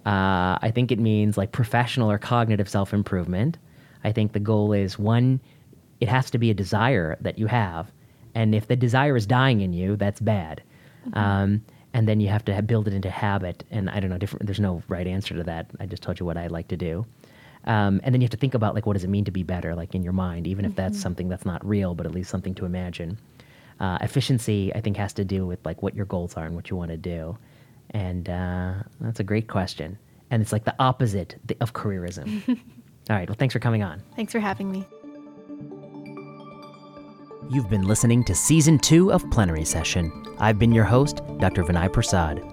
Uh, I think it means like professional or cognitive self improvement. I think the goal is one, it has to be a desire that you have, and if the desire is dying in you, that's bad. Um, and then you have to ha- build it into habit. And I don't know, different. There's no right answer to that. I just told you what I like to do. Um, and then you have to think about like what does it mean to be better, like in your mind, even if that's something that's not real, but at least something to imagine. Uh, efficiency, I think, has to do with like what your goals are and what you want to do, and uh, that's a great question. And it's like the opposite of careerism. All right, well, thanks for coming on. thanks for having me You've been listening to Season 2 of Plenary Session. I've been your host, Dr. Vinay Prasad.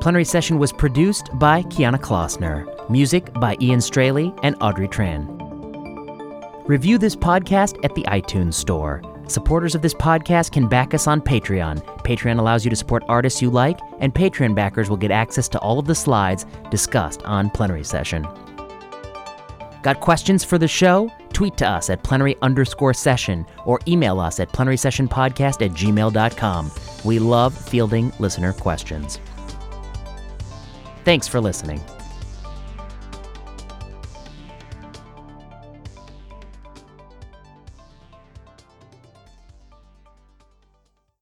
Plenary Session was produced by Kiana Klossner, music by Ian Straley and Audrey Tran. Review this podcast at the iTunes Store. Supporters of this podcast can back us on Patreon. Patreon allows you to support artists you like, and Patreon backers will get access to all of the slides discussed on Plenary Session. Got questions for the show? Tweet to us at plenary underscore session or email us at plenary session podcast at gmail.com. We love fielding listener questions. Thanks for listening.